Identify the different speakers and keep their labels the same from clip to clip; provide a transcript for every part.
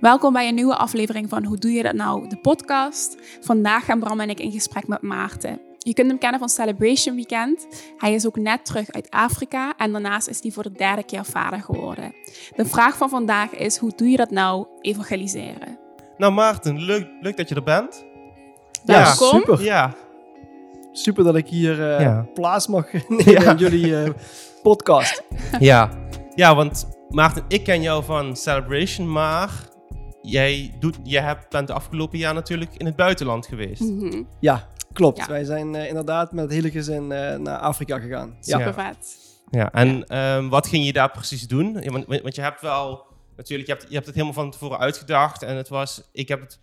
Speaker 1: Welkom bij een nieuwe aflevering van Hoe doe je dat nou? De podcast. Vandaag gaan Bram en ik in gesprek met Maarten. Je kunt hem kennen van Celebration Weekend. Hij is ook net terug uit Afrika en daarnaast is hij voor de derde keer vader geworden. De vraag van vandaag is: hoe doe je dat nou, evangeliseren?
Speaker 2: Nou Maarten, leuk, leuk dat je er bent.
Speaker 1: Ja,
Speaker 3: Ja,
Speaker 1: Welkom.
Speaker 3: super.
Speaker 2: Ja,
Speaker 3: Super dat ik hier eh,
Speaker 2: Ja.
Speaker 3: plaats mag nemen
Speaker 2: Ja.
Speaker 3: in jullie eh, podcast.
Speaker 2: ja. ja, want Maarten, ik ken jou van Celebration, maar jij, doet, jij hebt, bent de afgelopen jaar natuurlijk in het buitenland geweest.
Speaker 1: Mhm.
Speaker 3: Ja, klopt.
Speaker 1: Ja.
Speaker 3: Wij zijn eh, inderdaad met het hele gezin eh, naar Afrika gegaan. Ja.
Speaker 1: Super
Speaker 2: Ja.
Speaker 1: vet.
Speaker 2: Ja, en ehm, wat ging je daar precies doen? Want, want je hebt wel, natuurlijk, je hebt, je hebt het helemaal van tevoren uitgedacht. En het was, ik heb het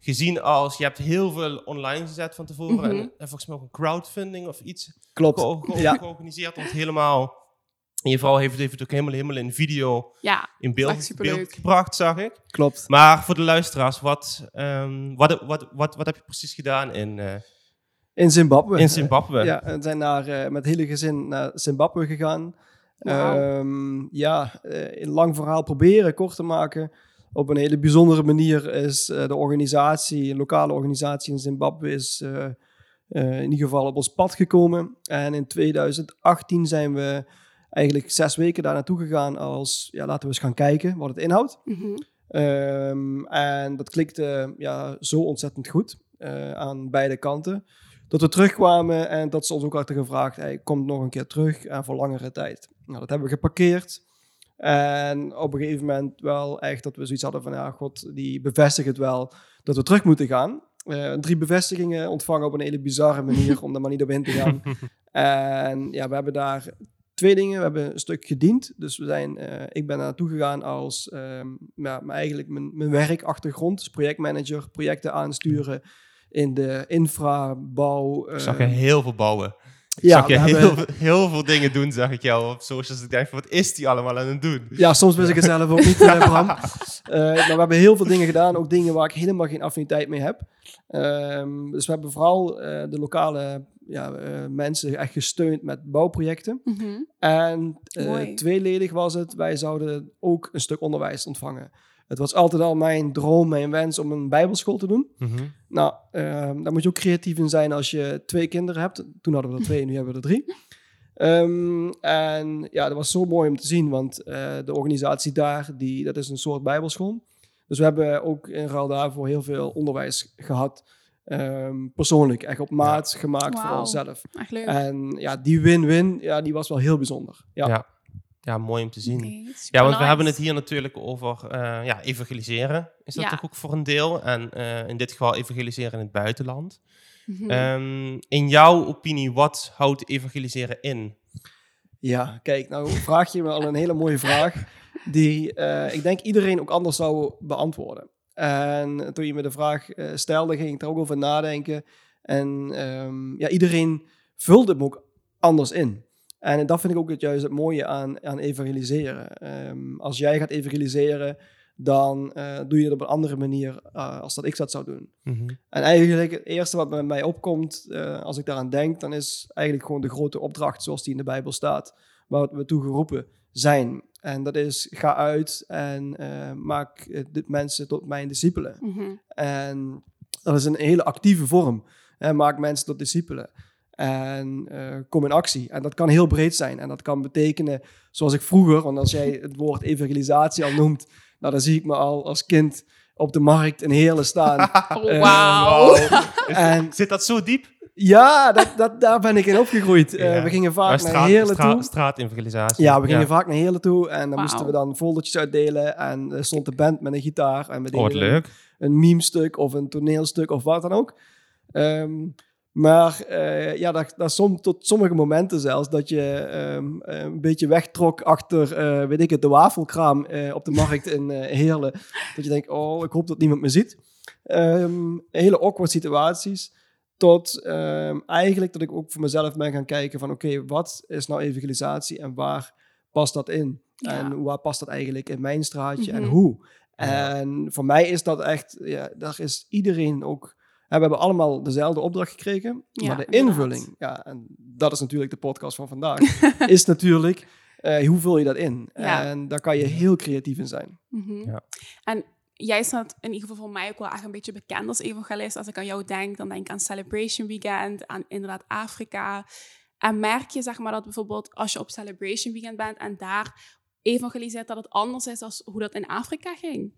Speaker 2: gezien als, je hebt heel veel online gezet van tevoren.
Speaker 1: Mhm.
Speaker 2: en, en volgens mij ook een crowdfunding of iets
Speaker 3: Klopt.
Speaker 2: ge- ge-
Speaker 3: Ja.
Speaker 2: georganiseerd. Om het helemaal, en je vrouw heeft, heeft het ook helemaal, helemaal in video,
Speaker 1: Ja,
Speaker 2: in beeld, gebracht, zag ik.
Speaker 3: Klopt.
Speaker 2: Maar voor de luisteraars, wat, ehm, wat, wat, wat, wat heb je precies gedaan in, eh,
Speaker 3: In Zimbabwe.
Speaker 2: in Zimbabwe?
Speaker 3: Ja, we zijn naar, eh, met het hele gezin naar Zimbabwe gegaan.
Speaker 1: Wauw.
Speaker 3: Ehm, ja, eh, een lang verhaal proberen kort te maken. Op een hele bijzondere manier is eh, de organisatie, een lokale organisatie in Zimbabwe, is eh, eh, in ieder geval op ons pad gekomen. En in 2018 zijn we eigenlijk zes weken daar naartoe gegaan als, ja, laten we eens gaan kijken wat het inhoudt.
Speaker 1: Mhm.
Speaker 3: Ehm, en dat klikte ja, zo ontzettend goed eh, aan beide kanten. Dat we terugkwamen en dat ze ons ook hadden gevraagd: hey, komt nog een keer terug en voor langere tijd. Nou, dat hebben we geparkeerd. En op een gegeven moment wel echt dat we zoiets hadden van: ja, God, die bevestigt het wel dat we terug moeten gaan. Eh, drie bevestigingen ontvangen op een hele bizarre manier om er maar niet op in te gaan. en ja, we hebben daar twee dingen. We hebben een stuk gediend. Dus we zijn, eh, ik ben naartoe gegaan als ehm, ja, maar eigenlijk mijn, mijn werkachtergrond. Dus projectmanager, projecten aansturen in de infrabouw.
Speaker 2: Ik zag
Speaker 3: eh,
Speaker 2: je heel veel bouwen. Ik
Speaker 3: ja,
Speaker 2: zag je heel,
Speaker 3: hebben-
Speaker 2: veel- heel veel dingen doen, zag ik jou op socials. Ik denk, van, wat is die allemaal aan het doen?
Speaker 3: Ja, soms wist ik het zelf ook niet, eh, Bram. Eh, maar we hebben heel veel dingen gedaan, ook dingen waar ik helemaal geen affiniteit mee heb. Ehm, dus we hebben vooral de lokale ja, eh, mensen echt gesteund met bouwprojecten.
Speaker 1: Mhm.
Speaker 3: En eh,
Speaker 1: Mooi.
Speaker 3: tweeledig was het, wij zouden ook een stuk onderwijs ontvangen. Het was altijd al mijn droom, mijn wens om een bijbelschool te doen. Nou, ehm, daar moet je ook creatief in zijn als je twee kinderen hebt. Toen hadden we er twee, nu hebben we er drie. Ehm, en ja, dat was zo mooi om te zien, want eh, de organisatie daar, die, dat is een soort bijbelschool. Dus we hebben ook in ruil daarvoor heel veel onderwijs gehad. Ehm, persoonlijk, echt op maat gemaakt voor onszelf.
Speaker 1: Echt leuk.
Speaker 3: En ja, die win-win, ja, die was wel heel bijzonder. Ja,
Speaker 2: Ja. Ja, mooi om te zien. Ja, want we hebben het hier natuurlijk over eh, ja, evangeliseren. Is dat
Speaker 1: Ja.
Speaker 2: toch ook voor een deel? En eh, in dit geval evangeliseren in het buitenland.
Speaker 1: Mhm.
Speaker 2: Ehm, in jouw opinie, wat houdt evangeliseren in?
Speaker 3: Ja, kijk, nou vraag je me al een hele mooie vraag. Die eh, ik denk iedereen ook anders zou beantwoorden. En toen je me de vraag eh, stelde, ging ik er ook over nadenken. En ehm, ja, iedereen vulde hem ook anders in. En dat vind ik ook het juist het mooie aan, aan evangeliseren. Ehm, als jij gaat evangeliseren, dan eh, doe je het op een andere manier eh, als dat ik dat zou doen. En eigenlijk het eerste wat bij mij opkomt als ik daaraan denk, dan is eigenlijk gewoon de grote opdracht zoals die in de Bijbel staat, waar we toe geroepen zijn. En dat is ga uit en eh, maak eh, de mensen tot mijn discipelen.
Speaker 1: Mhm.
Speaker 3: En dat is een hele actieve vorm. Hè, maak mensen tot discipelen. En eh, kom in actie. En dat kan heel breed zijn. En dat kan betekenen, zoals ik vroeger, want als jij het woord evangelisatie al noemt, nou, dan zie ik me al als kind op de markt in Heerlen staan.
Speaker 1: Wauw.
Speaker 3: en
Speaker 2: Zit dat zo diep?
Speaker 3: Ja, dat, dat, daar ben ik in opgegroeid. Eh, we gingen vaak naar Heerlen toe.
Speaker 2: Straatevangelisatie.
Speaker 3: Ja, we gingen vaak naar Heerlen toe en dan moesten we dan foldertjes uitdelen. En er stond de band met een gitaar en we
Speaker 2: Oh,
Speaker 3: deden
Speaker 2: leuk.
Speaker 3: een meme-stuk of een toneelstuk of wat dan ook. Ehm, maar eh, ja, dat, dat som, tot sommige momenten zelfs dat je ehm, eh, een beetje wegtrok achter, eh, weet ik het, de wafelkraam op de markt in eh, Heerlen. Dat je denkt, oh, ik hoop dat niemand me ziet. Ehm, hele awkward situaties. Tot ehm, eigenlijk dat ik ook voor mezelf ben gaan kijken van, oké, wat is nou evangelisatie en waar past dat in?
Speaker 1: Ja.
Speaker 3: En waar past dat eigenlijk in mijn straatje en
Speaker 1: Mhm.
Speaker 3: hoe?
Speaker 2: Ja.
Speaker 3: En voor mij is dat echt, ja, daar is iedereen ook. hè, we hebben allemaal dezelfde opdracht gekregen,
Speaker 1: Ja,
Speaker 3: maar de
Speaker 1: inderdaad.
Speaker 3: invulling, ja, en dat is natuurlijk de podcast van vandaag, is natuurlijk eh, hoe vul je dat in?
Speaker 1: Ja.
Speaker 3: En daar kan je heel creatief in zijn.
Speaker 2: Ja.
Speaker 1: En jij staat in ieder geval voor mij ook wel echt een beetje bekend als evangelist. Als ik aan jou denk, dan denk ik aan Celebration Weekend, aan inderdaad Afrika. En merk je zeg maar dat bijvoorbeeld als je op Celebration Weekend bent en daar evangeliseert, dat het anders is dan hoe dat in Afrika ging?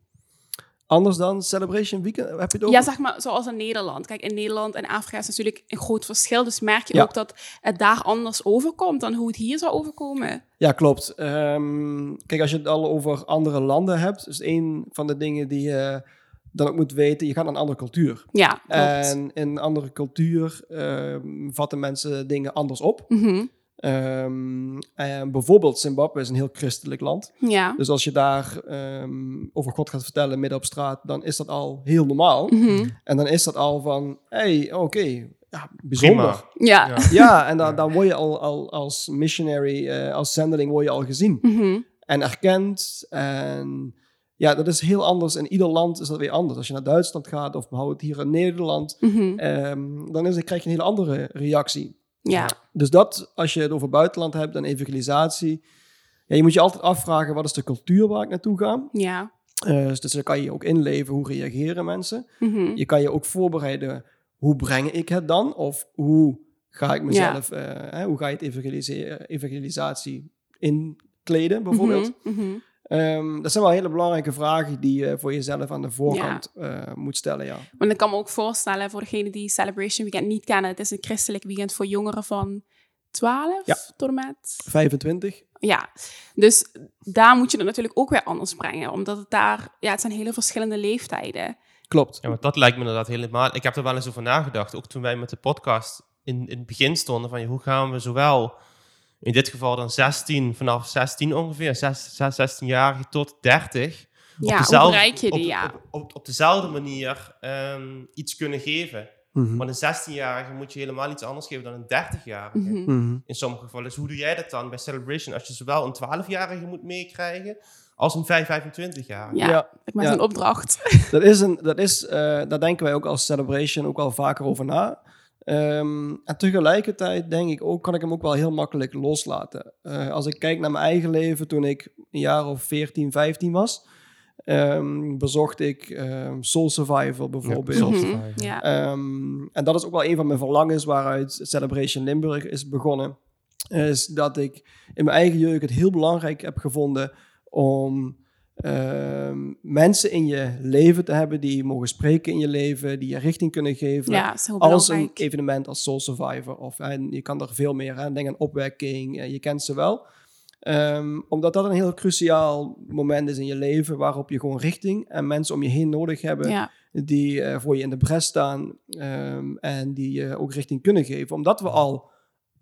Speaker 3: Anders dan Celebration Weekend? Heb je het ook?
Speaker 1: Ja, zeg maar zoals in Nederland. Kijk, in Nederland en Afrika is natuurlijk een groot verschil. Dus merk je
Speaker 3: Ja.
Speaker 1: ook dat het daar anders overkomt dan hoe het hier zou overkomen.
Speaker 3: Ja, klopt. Ehm, kijk, als je het al over andere landen hebt, is een van de dingen die je dan ook moet weten, je gaat naar een andere cultuur.
Speaker 1: Ja, klopt.
Speaker 3: En in een andere cultuur ehm, vatten mensen dingen anders op.
Speaker 1: Mhm.
Speaker 3: Ehm, en bijvoorbeeld Zimbabwe is een heel christelijk land.
Speaker 1: Ja.
Speaker 3: Dus als je daar ehm, over God gaat vertellen midden op straat, dan is dat al heel normaal.
Speaker 1: Mhm.
Speaker 3: En dan is dat al van, hey, oké, ja, bijzonder.
Speaker 1: Ja.
Speaker 2: Ja.
Speaker 3: Ja, en dan, dan word je al, al als missionary, eh, als zendeling, word je al gezien
Speaker 1: Mhm.
Speaker 3: en erkend. En ja, dat is heel anders. In ieder land is dat weer anders. Als je naar Duitsland gaat of bijvoorbeeld hier in Nederland,
Speaker 1: Mhm.
Speaker 3: ehm, dan is, het- krijg je een hele andere reactie.
Speaker 1: Ja.
Speaker 3: Dus dat, als je het over buitenland hebt en evangelisatie, ja, je moet je altijd afvragen, wat is de cultuur waar ik naartoe ga?
Speaker 1: Ja.
Speaker 3: Eh, dus dan kan je je ook inleven, hoe reageren mensen?
Speaker 1: Mhm.
Speaker 3: Je kan je ook voorbereiden, hoe breng ik het dan? Of hoe ga ik mezelf, eh, hè, hoe ga je het evangelisatie inkleden bijvoorbeeld?
Speaker 1: Mhm.
Speaker 3: Ehm, dat zijn wel hele belangrijke vragen die je voor jezelf aan de voorkant eh, moet stellen, ja.
Speaker 1: Want ik kan me ook voorstellen, voor degenen die Celebration Weekend niet kennen, het is een christelijk weekend voor jongeren van 12
Speaker 3: Ja.
Speaker 1: tot en met
Speaker 3: 25.
Speaker 1: Ja, dus daar moet je het natuurlijk ook weer anders brengen. Omdat het daar, ja, het zijn hele verschillende leeftijden.
Speaker 3: Klopt.
Speaker 2: Ja, want dat lijkt me inderdaad helemaal... Ik heb er wel eens over nagedacht, ook toen wij met de podcast in, in het begin stonden, van hoe gaan we zowel, in dit geval dan 16, vanaf 16 ongeveer, 6, 6, 16-jarige tot 30,
Speaker 1: Ja, hoe
Speaker 2: dezelfde-
Speaker 1: bereik je die,
Speaker 2: op,
Speaker 1: ja.
Speaker 2: op, op, op dezelfde manier ehm, iets kunnen geven. Want een 16-jarige moet je helemaal iets anders geven dan een 30-jarige.
Speaker 1: Mhm.
Speaker 3: Mhm.
Speaker 2: In sommige gevallen. Dus hoe doe jij dat dan bij Celebration? Als je zowel een 12-jarige moet meekrijgen als een 25-jarige.
Speaker 1: Ja,
Speaker 3: Ja,
Speaker 1: ik maak
Speaker 3: ja.
Speaker 1: een opdracht.
Speaker 3: Dat is een, dat is, eh, daar denken wij ook als Celebration ook al vaker over na. Ehm, en tegelijkertijd denk ik ook, kan ik hem ook wel heel makkelijk loslaten. Eh, als ik kijk naar mijn eigen leven toen ik een jaar of 14, 15 was, ehm, bezocht ik ehm, Soul Survivor bijvoorbeeld.
Speaker 2: Soul
Speaker 1: Mhm.
Speaker 2: Survivor.
Speaker 1: Ja.
Speaker 3: Ehm, en dat is ook wel een van mijn verlangens waaruit Celebration Limburg is begonnen. Is dat ik in mijn eigen jeugd het heel belangrijk heb gevonden om ehm, mensen in je leven te hebben die mogen spreken in je leven, die je richting kunnen geven.
Speaker 1: ja,
Speaker 3: als een evenement als Soul Survivor. Of, en je kan er veel meer aan denken aan opwekking. eh, je kent ze wel. Ehm, omdat dat een heel cruciaal moment is in je leven waarop je gewoon richting en mensen om je heen nodig hebben
Speaker 1: Ja,
Speaker 3: die eh, voor je in de bres staan ehm, en die je ook richting kunnen geven. Omdat we al,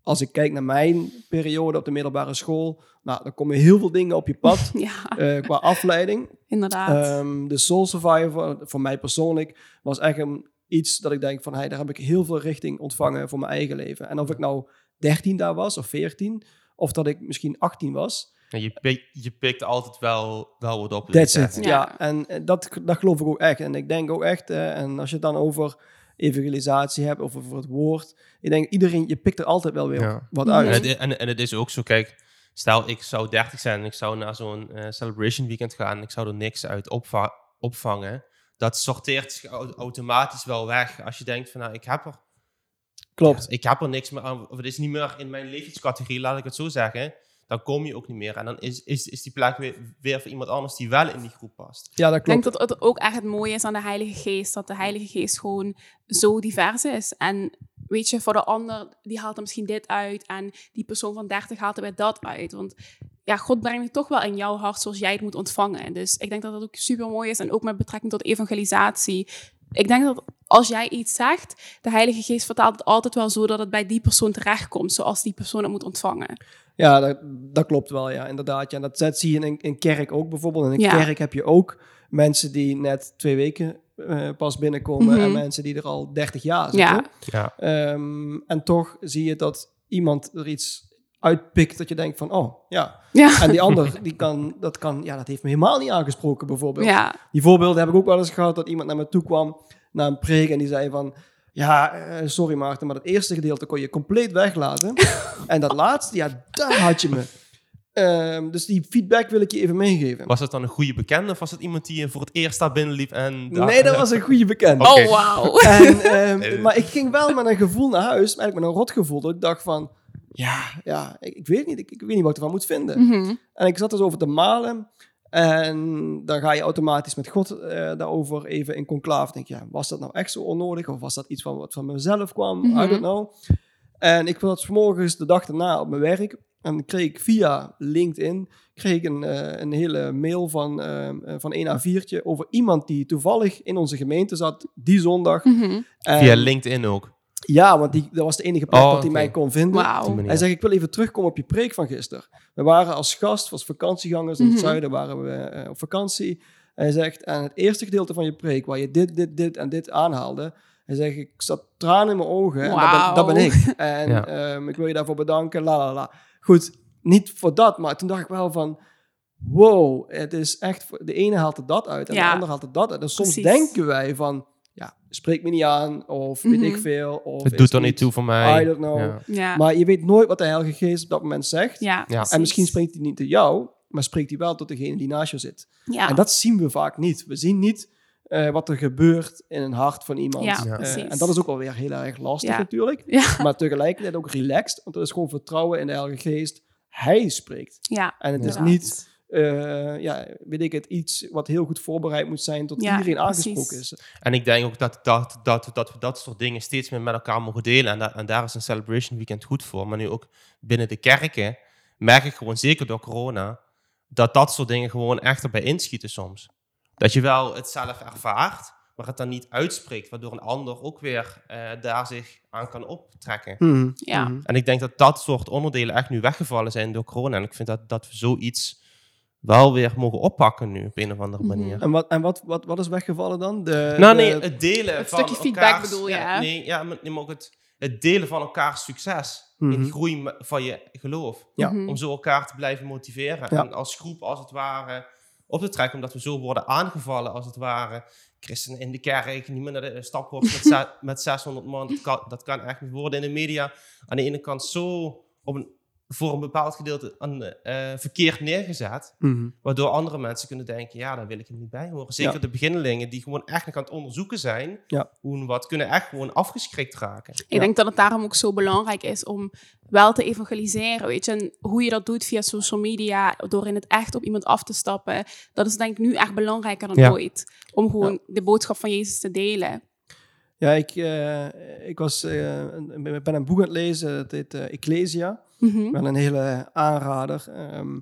Speaker 3: als ik kijk naar mijn periode op de middelbare school, nou, dan komen heel veel dingen op je pad
Speaker 1: ja
Speaker 3: eh, qua afleiding.
Speaker 1: inderdaad.
Speaker 3: Ehm, de Soul Survivor, voor mij persoonlijk, was echt een, iets dat ik denk van, hey, daar heb ik heel veel richting ontvangen voor mijn eigen leven. En of ik nou 13 daar was of 14, of dat ik misschien 18 was,
Speaker 2: En je, pik- je pikt altijd wel, wel wat op.
Speaker 3: That's
Speaker 2: Dus,
Speaker 3: it.
Speaker 2: eh,
Speaker 3: Ja,
Speaker 1: Ja.
Speaker 3: en eh, dat, dat geloof ik ook echt. En ik denk ook echt, eh, en als je het dan over evangelisatie hebt of over het woord, ik denk iedereen, je pikt er altijd wel weer
Speaker 2: Ja.
Speaker 3: wat uit.
Speaker 2: En, het, en, en het is ook zo, kijk, stel ik zou 30 zijn en ik zou naar zo'n eh, celebration weekend gaan en ik zou er niks uit opva- opvangen. Dat sorteert zich au- automatisch wel weg. Als je denkt van, nou, ik heb er,
Speaker 3: Klopt.
Speaker 2: ik heb er niks meer aan, of het is niet meer in mijn levenscategorie, laat ik het zo zeggen. Dan kom je ook niet meer. En dan is, is, is die plek weer, weer voor iemand anders die wel in die groep past.
Speaker 3: Ja, dat
Speaker 1: Ik denk
Speaker 3: klopt.
Speaker 1: dat het ook echt het mooie is aan de Heilige Geest. Dat de Heilige Geest gewoon zo divers is. En weet je, voor de ander, die haalt er misschien dit uit. En die persoon van 30 haalt er weer dat uit. Want ja, God brengt het toch wel in jouw hart zoals jij het moet ontvangen. Dus ik denk dat dat ook super mooi is. En ook met betrekking tot evangelisatie. Ik denk dat als jij iets zegt, de Heilige Geest vertaalt het altijd wel zo dat het bij die persoon terechtkomt. Zoals die persoon het moet ontvangen.
Speaker 3: Ja, dat, dat klopt wel, ja, inderdaad. Ja, dat, dat zie je in een in kerk ook bijvoorbeeld. In een
Speaker 1: Ja.
Speaker 3: kerk heb je ook mensen die net twee weken eh, pas binnenkomen
Speaker 1: Mhm.
Speaker 3: en mensen die er al 30 jaar zitten.
Speaker 1: Ja,
Speaker 2: Ja.
Speaker 3: Ehm, en toch zie je dat iemand er iets uitpikt dat je denkt van, oh, ja.
Speaker 1: ja,
Speaker 3: En die ander, die kan, dat kan, ja, dat heeft me helemaal niet aangesproken bijvoorbeeld.
Speaker 1: ja.
Speaker 3: Die voorbeelden heb ik ook wel eens gehad dat iemand naar me toe kwam na een preek en die zei van, ja, eh, sorry Maarten, maar dat eerste gedeelte kon je compleet weglaten. en dat laatste, ja, daar had je me. Ehm, dus die feedback wil ik je even meegeven.
Speaker 2: Was het dan een goede bekende of was het iemand die je voor het eerst daar binnenliep? En daar-
Speaker 3: Nee, dat was een goede bekende.
Speaker 1: Oh, wauw.
Speaker 3: En, ehm, maar ik ging wel met een gevoel naar huis, eigenlijk met een rotgevoel, dat ik dacht van, ja, ja ik, ik weet niet, ik, ik weet niet wat ik ervan moet vinden.
Speaker 1: Mhm.
Speaker 3: En ik zat dus over te malen. En dan ga je automatisch met God eh, daarover even in conclave. Denk je, ja, was dat nou echt zo onnodig? Of was dat iets van wat van mezelf kwam? I
Speaker 1: Mhm.
Speaker 3: don't know. En ik was vanmorgens de dag daarna op mijn werk. En kreeg ik via LinkedIn kreeg ik een, eh, een hele mail van, eh, eh, van een A4'tje over iemand die toevallig in onze gemeente zat die zondag.
Speaker 1: Mhm.
Speaker 3: En-
Speaker 2: Via LinkedIn ook.
Speaker 3: Ja, want die, dat was de enige plek
Speaker 2: Oh,
Speaker 3: dat hij mij kon vinden.
Speaker 2: Op die
Speaker 1: Wauw.
Speaker 2: manier.
Speaker 3: Hij zegt, ik wil even terugkomen op je preek van gisteren. We waren als gast, als vakantiegangers in het
Speaker 1: Mhm.
Speaker 3: zuiden, waren we eh, op vakantie. Hij zegt, en het eerste gedeelte van je preek, waar je dit, dit, dit en dit aanhaalde. Hij zegt, ik zat tranen in mijn ogen en dat ben, dat ben ik. En
Speaker 2: Ja.
Speaker 3: ehm, ik wil je daarvoor bedanken, la la la. Goed, niet voor dat, maar toen dacht ik wel van... Wow, het is echt... voor- De ene haalt er dat uit en
Speaker 1: Ja.
Speaker 3: de ander haalt er dat uit. En soms
Speaker 1: Precies.
Speaker 3: denken wij van... Ja, spreek me niet aan, of weet
Speaker 1: Mhm.
Speaker 3: ik veel. Of
Speaker 2: Het doet er niet toe voor mij.
Speaker 3: I don't know.
Speaker 2: Ja.
Speaker 1: Ja.
Speaker 3: Maar je weet nooit wat de Heilige Geest op dat moment zegt.
Speaker 1: ja,
Speaker 2: Ja.
Speaker 3: En misschien spreekt hij niet tot jou, maar spreekt hij wel tot degene die naast je zit.
Speaker 1: Ja.
Speaker 3: En dat zien we vaak niet. We zien niet eh, wat er gebeurt in een hart van iemand.
Speaker 1: Ja,
Speaker 3: Eh, en dat is ook wel weer heel erg lastig
Speaker 1: Ja.
Speaker 3: natuurlijk.
Speaker 1: Ja.
Speaker 3: Maar tegelijkertijd ook relaxed, want er is gewoon vertrouwen in de Heilige Geest. Hij spreekt.
Speaker 1: ja.
Speaker 3: En het is niet, eh, ja, weet ik het, iets wat heel goed voorbereid moet zijn tot
Speaker 1: Ja,
Speaker 3: iedereen
Speaker 1: precies.
Speaker 3: aangesproken is.
Speaker 2: En ik denk ook dat, dat, dat, dat we dat soort dingen steeds meer met elkaar mogen delen. En, da- en daar is een Celebration Weekend goed voor. Maar nu ook binnen de kerken merk ik gewoon, zeker door corona, dat dat soort dingen gewoon echt erbij inschieten soms. Dat je wel het zelf ervaart, maar het dan niet uitspreekt, waardoor een ander ook weer eh, daar zich aan kan optrekken.
Speaker 3: Mhm,
Speaker 1: Ja.
Speaker 3: mhm.
Speaker 2: En ik denk dat dat soort onderdelen echt nu weggevallen zijn door corona. En ik vind dat, dat we zoiets wel weer mogen oppakken nu op een of andere
Speaker 1: Mhm.
Speaker 2: manier.
Speaker 3: En, wat, en wat, wat, wat is weggevallen dan? De,
Speaker 2: Nou
Speaker 3: de-
Speaker 2: nee, het delen
Speaker 1: Het
Speaker 2: van
Speaker 1: stukje feedback
Speaker 2: elkaars-
Speaker 1: bedoel je,
Speaker 2: ja,
Speaker 1: hè?
Speaker 2: Nee, ja, maar, nee, maar ook het, het delen van elkaars succes.
Speaker 3: Mhm.
Speaker 2: In groei me- van je geloof.
Speaker 3: Ja.
Speaker 1: Mhm.
Speaker 2: Om zo elkaar te blijven motiveren.
Speaker 3: Ja.
Speaker 2: En als groep als het ware op te trekken. Omdat we zo worden aangevallen als het ware. Christenen in de kerk, niet meer naar de staphorst met, ze- met 600 man. Dat kan, dat kan echt niet worden in de media. Aan de ene kant zo op een, voor een bepaald gedeelte aan, eh, verkeerd neergezet.
Speaker 3: Mhm.
Speaker 2: Waardoor andere mensen kunnen denken, ja, daar wil ik er niet bij horen. Zeker
Speaker 3: Ja.
Speaker 2: de beginnelingen die gewoon echt nog aan het onderzoeken zijn.
Speaker 3: Ja.
Speaker 2: Hoe en wat, kunnen echt gewoon afgeschrikt raken.
Speaker 1: Ik
Speaker 3: Ja.
Speaker 1: denk dat het daarom ook zo belangrijk is om wel te evangeliseren, weet je. En hoe je dat doet via social media, door in het echt op iemand af te stappen, dat is denk ik nu echt belangrijker dan
Speaker 2: Ja.
Speaker 1: ooit. Om gewoon de boodschap van Jezus te delen.
Speaker 3: Ja, ik, eh, ik was, eh, ben een boek aan het lezen, het heet eh,
Speaker 1: Mhm.
Speaker 3: Wel een hele aanrader. Ehm,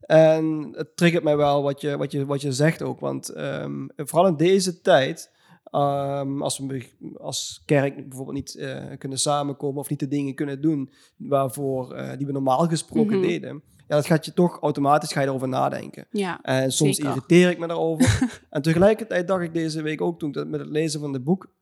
Speaker 3: en het triggert mij wel wat je, wat je, wat je zegt ook. Want ehm, vooral in deze tijd, ehm, als we als kerk bijvoorbeeld niet eh, kunnen samenkomen of niet de dingen kunnen doen waarvoor, eh, die we normaal gesproken
Speaker 1: Mhm.
Speaker 3: deden, ja, dat gaat je toch automatisch ga je erover nadenken.
Speaker 1: Ja.
Speaker 3: En soms
Speaker 1: Zeker.
Speaker 3: irriteer ik me daarover. en tegelijkertijd dacht ik deze week ook, toen ik dat met het lezen van het boek,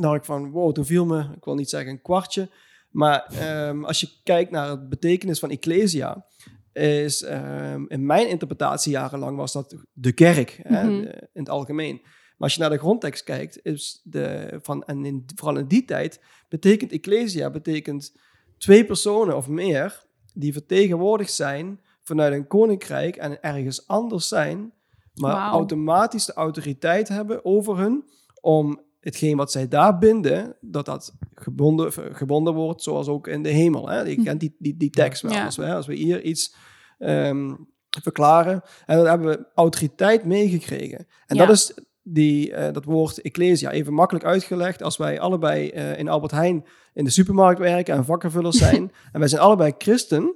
Speaker 3: dacht ik van, wow, toen viel me, ik wil niet zeggen een kwartje, maar ehm, als je kijkt naar het betekenis van ecclesia, is ehm, in mijn interpretatie jarenlang was dat de kerk, hè,
Speaker 1: Mhm.
Speaker 3: in het algemeen. Maar als je naar de grondtekst kijkt, is de, van, en in, vooral in die tijd, betekent ecclesia, betekent twee personen of meer die vertegenwoordigd zijn vanuit een koninkrijk en ergens anders zijn, maar automatisch de autoriteit hebben over hun om hetgeen wat zij daar binden, dat dat gebonden, gebonden wordt, zoals ook in de hemel. Hè? Je kent die, die, die tekst wel.
Speaker 1: Ja.
Speaker 3: Als, we, als we hier iets ehm, verklaren, en dan hebben we autoriteit meegekregen. En
Speaker 1: Ja.
Speaker 3: dat is die, eh, dat woord ecclesia. Even makkelijk uitgelegd, als wij allebei eh, in Albert Heijn in de supermarkt werken en vakkenvullers zijn, en wij zijn allebei christen,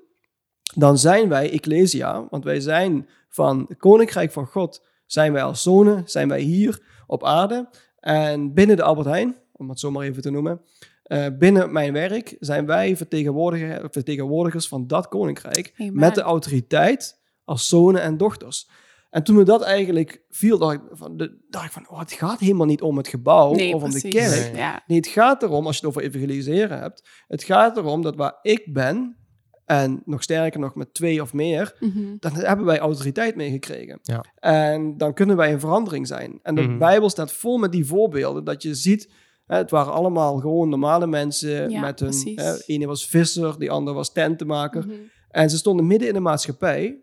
Speaker 3: dan zijn wij ecclesia, want wij zijn van het koninkrijk van God, zijn wij als zonen, zijn wij hier op aarde. En binnen de Albert Heijn, om het zo maar even te noemen, eh, binnen mijn werk zijn wij vertegenwoordiger, vertegenwoordigers van dat koninkrijk
Speaker 1: Amen.
Speaker 3: met de autoriteit als zonen en dochters. En toen me dat eigenlijk viel, dacht ik van, de, dacht ik van oh, het gaat helemaal niet om het gebouw
Speaker 1: Nee,
Speaker 3: of om de kerk.
Speaker 2: Nee.
Speaker 1: Ja.
Speaker 3: Nee, het gaat erom, als je het over evangeliseren hebt, het gaat erom dat waar ik ben, en nog sterker nog met twee of meer,
Speaker 1: Mhm.
Speaker 3: dan hebben wij autoriteit meegekregen.
Speaker 2: Ja.
Speaker 3: En dan kunnen wij een verandering zijn. En de
Speaker 2: Mhm.
Speaker 3: Bijbel staat vol met die voorbeelden, dat je ziet, hè, het waren allemaal gewoon normale mensen
Speaker 1: Ja,
Speaker 3: met hun, hè, ene was visser, die andere was tentenmaker.
Speaker 1: Mhm.
Speaker 3: En ze stonden midden in de maatschappij.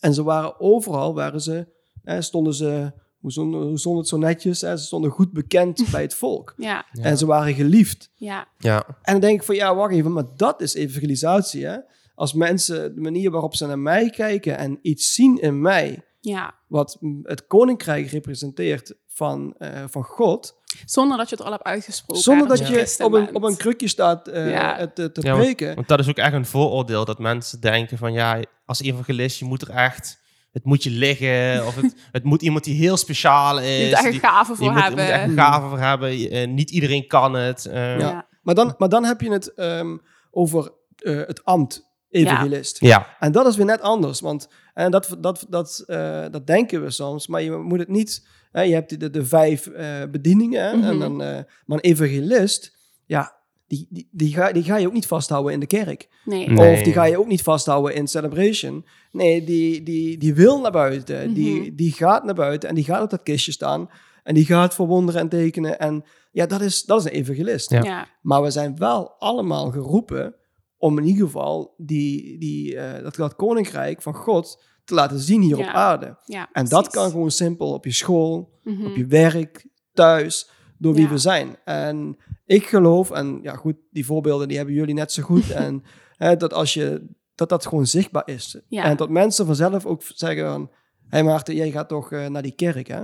Speaker 3: En ze waren overal, waren ze, hè, stonden ze, hoe stond, hoe stond het zo netjes, hè, ze stonden goed bekend bij het volk.
Speaker 1: Ja,
Speaker 2: Ja.
Speaker 3: En ze waren geliefd.
Speaker 1: ja,
Speaker 2: Ja,
Speaker 3: En dan denk ik van, ja, wacht even, maar dat is evangelisatie, hè? Als mensen, de manier waarop ze naar mij kijken en iets zien in mij,
Speaker 1: ja.
Speaker 3: wat het koninkrijk representeert van, eh, van God,
Speaker 1: Zonder dat je het al hebt uitgesproken.
Speaker 3: zonder dat je op een, op een krukje staat eh,
Speaker 1: Ja.
Speaker 3: het te, te
Speaker 2: Ja, want-
Speaker 3: preken.
Speaker 2: want dat is ook echt een vooroordeel dat mensen denken van ja, als evangelist, je moet er echt, het moet je liggen of het, het moet iemand die heel speciaal is.
Speaker 1: Je moet er echt
Speaker 2: die-
Speaker 1: gaven
Speaker 2: je
Speaker 1: voor
Speaker 2: moet, je moet
Speaker 1: hebben.
Speaker 2: er echt een gave voor hebben. Je- eh, niet iedereen kan het. eh.
Speaker 3: Ja.
Speaker 1: ja.
Speaker 3: Maar, dan, maar dan heb je het ehm, over eh, het ambt evangelist.
Speaker 2: ja.
Speaker 3: En dat is weer net anders, want en dat, dat, dat, eh, dat denken we soms, maar je moet het niet... Hè, je hebt de, de vijf eh, bedieningen, en
Speaker 1: Mhm.
Speaker 3: dan, eh, maar een evangelist, ja, die, die, die, ga, die ga je ook niet vasthouden in de kerk.
Speaker 1: Nee.
Speaker 2: Nee.
Speaker 3: Of die ga je ook niet vasthouden in celebration. Nee, die, die, die wil naar buiten.
Speaker 1: Mhm.
Speaker 3: die, die gaat naar buiten en die gaat op dat kistje staan. En die gaat verwonderen en tekenen. En ja, dat is, dat is een evangelist.
Speaker 2: Ja.
Speaker 1: Ja.
Speaker 3: Maar we zijn wel allemaal geroepen om in ieder geval die, die, eh, dat, dat koninkrijk van God te laten zien hier
Speaker 1: Ja.
Speaker 3: op aarde.
Speaker 1: ja,
Speaker 3: En dat kan gewoon simpel op je school,
Speaker 1: Mhm.
Speaker 3: op je werk, thuis, door wie
Speaker 1: Ja.
Speaker 3: we zijn. En ik geloof, en ja goed, die voorbeelden die hebben jullie net zo goed. en hè, dat als je, dat dat gewoon zichtbaar is. En dat mensen vanzelf ook zeggen van, hé hey Maarten, jij gaat toch eh, naar die kerk hè.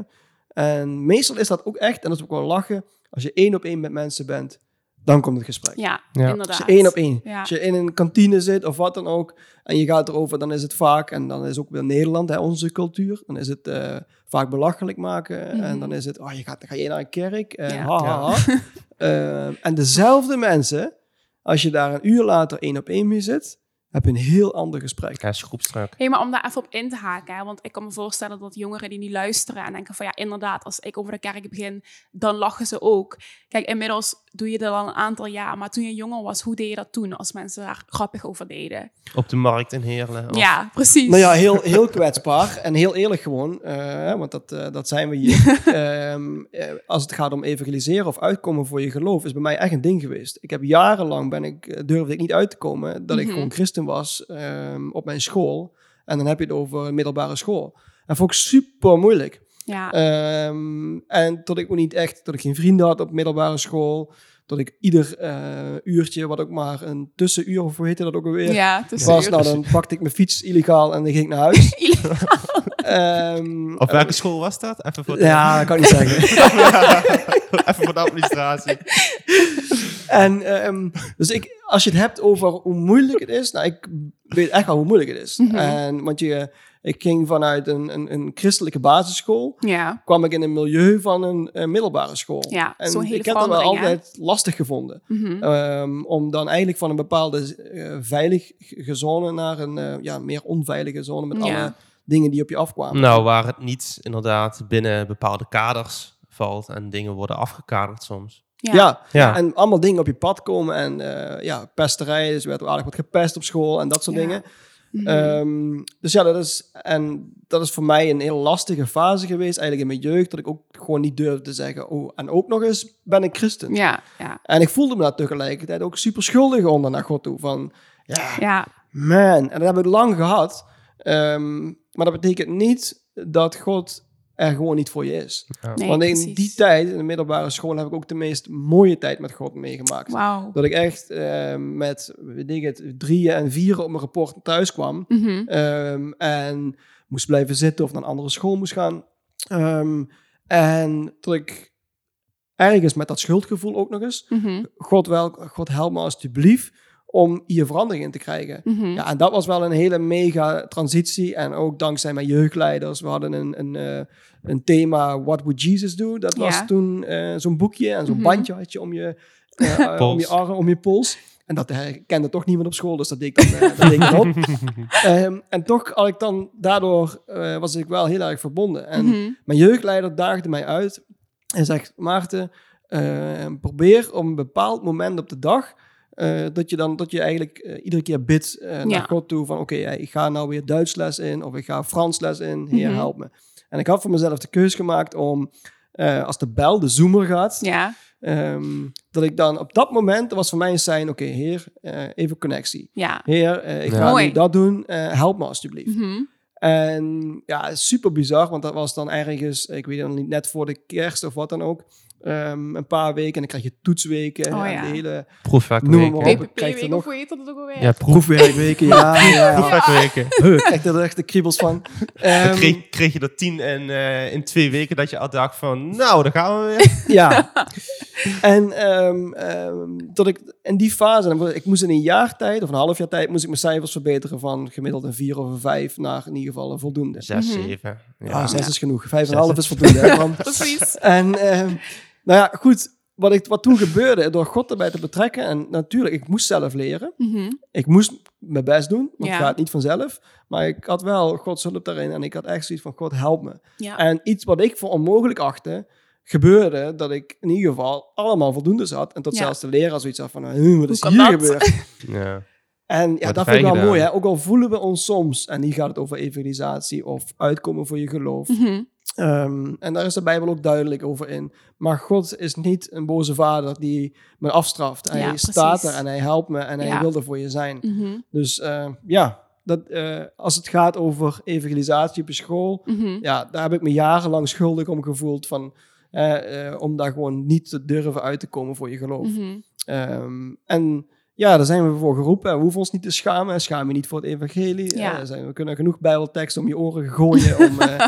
Speaker 3: En meestal is dat ook echt, en dat is ook wel lachen, als je één op één met mensen bent, dan komt het gesprek.
Speaker 1: Ja,
Speaker 2: Ja.
Speaker 3: Als
Speaker 1: inderdaad.
Speaker 3: je één op één.
Speaker 1: Ja.
Speaker 3: Als je in een kantine zit of wat dan ook. En je gaat erover, dan is het vaak. En dan is ook weer Nederland, hè, onze cultuur. Dan is het eh, vaak belachelijk maken. En
Speaker 1: Mhm.
Speaker 3: dan is het, oh, je gaat, ga je naar een kerk. En
Speaker 1: Ja.
Speaker 3: ha, ha, ha. Ehm, en dezelfde mensen, als je daar een uur later één op één mee zit, heb je een heel ander gesprek.
Speaker 2: Ja, is groepsdruk.
Speaker 1: Hey, maar om daar even op in te haken, hè, want ik kan me voorstellen dat jongeren die nu luisteren en denken van ja, inderdaad, als ik over de kerk begin, dan lachen ze ook. Kijk, inmiddels doe je dat al een aantal jaar, maar toen je jonger was, hoe deed je dat toen als mensen daar grappig over deden?
Speaker 2: Op de markt in Heerlen. of-
Speaker 1: Ja, precies.
Speaker 3: Nou ja, heel, heel kwetsbaar en heel eerlijk gewoon, eh, want dat, eh, dat zijn we hier. Ehm, eh, als het gaat om evangeliseren of uitkomen voor je geloof, is bij mij echt een ding geweest. Ik heb jarenlang, ben ik, durfde ik niet uit te komen, dat ik
Speaker 1: Mhm.
Speaker 3: gewoon christen was ehm, op mijn school. En dan heb je het over middelbare school. En vond ik super moeilijk.
Speaker 1: Ja,
Speaker 3: Ehm, en tot ik ook niet echt, tot ik geen vrienden had op middelbare school. Dat ik ieder eh, uurtje, wat ook maar een tussenuur, of hoe heette dat ook alweer,
Speaker 1: ja,
Speaker 3: was, nou dan pakte ik mijn fiets illegaal en dan ging ik naar huis. Ehm,
Speaker 2: Op welke school was dat? Even voor de,
Speaker 3: Ja, dat kan ik niet zeggen.
Speaker 2: Even voor de administratie.
Speaker 3: en ehm, dus ik, als je het hebt over hoe moeilijk het is, nou, ik weet echt wel hoe moeilijk het is.
Speaker 1: Mhm.
Speaker 3: En want je, ik ging vanuit een, een, een christelijke basisschool,
Speaker 1: Ja,
Speaker 3: kwam ik in een milieu van een, eh, middelbare school.
Speaker 1: Ja,
Speaker 3: en
Speaker 1: zo'n hele
Speaker 3: ik heb dat wel
Speaker 1: hè?
Speaker 3: altijd lastig gevonden.
Speaker 1: mhm.
Speaker 3: Ehm, om dan eigenlijk van een bepaalde eh, veilige zone naar een eh, ja, meer onveilige zone met
Speaker 1: Ja.
Speaker 3: alle dingen die op je afkwamen.
Speaker 2: Nou, waar het niet inderdaad binnen bepaalde kaders valt en dingen worden afgekaderd soms.
Speaker 1: ja.
Speaker 3: ja.
Speaker 2: Ja.
Speaker 3: En allemaal dingen op je pad komen en eh, ja, pesterij, dus er werd aardig wat gepest op school en dat soort
Speaker 1: Ja.
Speaker 3: dingen.
Speaker 1: Mhm.
Speaker 3: Ehm, dus ja, dat is, en dat is voor mij een heel lastige fase geweest, eigenlijk in mijn jeugd, dat ik ook gewoon niet durfde te zeggen, oh, en ook nog eens ben ik christen.
Speaker 1: ja, ja,
Speaker 3: En ik voelde me daar tegelijkertijd ook super schuldig onder naar God toe, van ja,
Speaker 1: ja,
Speaker 3: man, en dat heb ik lang gehad, Ehm, maar dat betekent niet dat God er gewoon niet voor je is.
Speaker 1: nee,
Speaker 3: Want in
Speaker 1: precies.
Speaker 3: die tijd, in de middelbare school, heb ik ook de meest mooie tijd met God meegemaakt.
Speaker 1: Wauw.
Speaker 3: Dat ik echt eh, met, weet ik het, drieën en vieren op mijn rapport thuis kwam.
Speaker 1: Mhm.
Speaker 3: ehm, en moest blijven zitten of naar een andere school moest gaan. Ehm, en dat ik ergens met dat schuldgevoel ook nog eens,
Speaker 1: Mhm.
Speaker 3: God, wel, God help me alsjeblieft om hier verandering in te krijgen.
Speaker 1: Mhm.
Speaker 3: Ja, en dat was wel een hele mega transitie. En ook dankzij mijn jeugdleiders. We hadden een, een, eh, een thema, What Would Jesus Do? Dat was
Speaker 1: Ja.
Speaker 3: toen eh, zo'n boekje en zo'n
Speaker 1: Mhm.
Speaker 3: bandje had je om je, eh, om je arm, om je pols. En dat herkende toch niemand op school, dus dat deed ik dan, dat deed ik dan op. Ehm, en toch had ik dan, daardoor eh, was ik wel heel erg verbonden. En
Speaker 1: Mhm.
Speaker 3: mijn jeugdleider daagde mij uit en zegt: Maarten, eh, probeer op een bepaald moment op de dag. Eh, dat je dan dat je eigenlijk eh, iedere keer bidt eh, naar
Speaker 1: Ja.
Speaker 3: God toe van oké, ja, ik ga nou weer Duits les in of ik ga Frans les in, Heer
Speaker 1: Mhm.
Speaker 3: help me. En ik had voor mezelf de keus gemaakt om eh, als de bel, de zoomer gaat,
Speaker 1: Ja,
Speaker 3: Ehm, dat ik dan op dat moment, dat was voor mij een sein, oké, heer, eh, even connectie.
Speaker 1: Ja.
Speaker 3: Heer, eh, ik
Speaker 2: Ja.
Speaker 3: ga
Speaker 1: Mooi.
Speaker 3: nu dat doen, eh, help me alsjeblieft.
Speaker 1: Mhm.
Speaker 3: En ja, super bizar, want dat was dan ergens, ik weet het niet, net voor de kerst of wat dan ook. Ehm, een paar weken en dan krijg je toetsweken.
Speaker 1: Oh
Speaker 3: en
Speaker 1: ja.
Speaker 3: de hele nog-
Speaker 1: of hoe heet dat ook alweer?
Speaker 2: Ja, proef,
Speaker 3: proefwerkweken. ja, ja, ja.
Speaker 2: proefwerkweken.
Speaker 3: Huh, ik krijg er echt de kriebels van.
Speaker 2: Dan
Speaker 3: Ehm,
Speaker 2: kreeg, kreeg je er tien in, eh, in twee weken dat je al dacht van, nou, daar gaan we weer.
Speaker 3: Ja. en ehm, ehm, tot ik in die fase, dan, ik moest in een jaar tijd of een half jaar tijd, moest ik mijn cijfers verbeteren van gemiddeld een 4 of een 5 naar in ieder geval een voldoende.
Speaker 2: Zes,
Speaker 1: Mhm.
Speaker 2: zeven. Ja.
Speaker 3: Ah, 6
Speaker 1: Ja.
Speaker 3: is genoeg. 5,5
Speaker 2: Zes
Speaker 3: is voldoende. hè, Bram?
Speaker 1: Precies.
Speaker 3: En ehm, nou ja, goed. Wat, ik, wat toen gebeurde, door God erbij te betrekken, en natuurlijk, ik moest zelf leren.
Speaker 1: Mhm.
Speaker 3: Ik moest mijn best doen, want
Speaker 1: Ja.
Speaker 3: het gaat niet vanzelf. Maar ik had wel Gods hulp daarin en ik had echt zoiets van, God, help me.
Speaker 1: Ja.
Speaker 3: En iets wat ik voor onmogelijk achtte, gebeurde dat ik in ieder geval allemaal voldoende zat. En tot
Speaker 1: Ja.
Speaker 3: zelfs de leraar zoiets had van, "Huh, wat is
Speaker 1: kan
Speaker 3: hier
Speaker 1: dat?"
Speaker 3: gebeurd?
Speaker 2: Ja.
Speaker 3: En ja,
Speaker 2: Wat
Speaker 3: dat vind ik wel
Speaker 2: gedaan?
Speaker 3: mooi. Hè? Ook al voelen we ons soms, en hier gaat het over evangelisatie of uitkomen voor je geloof.
Speaker 1: Mhm.
Speaker 3: Ehm, en daar is de Bijbel ook duidelijk over in. Maar God is niet een boze vader die me afstraft. Hij
Speaker 1: Ja,
Speaker 3: staat er en hij helpt me en hij
Speaker 1: Ja.
Speaker 3: wil er voor je zijn.
Speaker 1: Mhm.
Speaker 3: Dus eh, ja, dat, eh, als het gaat over evangelisatie op je school,
Speaker 1: Mhm.
Speaker 3: ja, daar heb ik me jarenlang schuldig om gevoeld van, eh, eh, om daar gewoon niet te durven uit te komen voor je geloof.
Speaker 1: Mhm.
Speaker 3: Ehm, en ja, daar zijn we voor geroepen. We hoeven ons niet te schamen. Schaam je niet voor het evangelie.
Speaker 1: Ja.
Speaker 3: Zijn, we kunnen genoeg bijbelteksten om je oren gooien om, eh,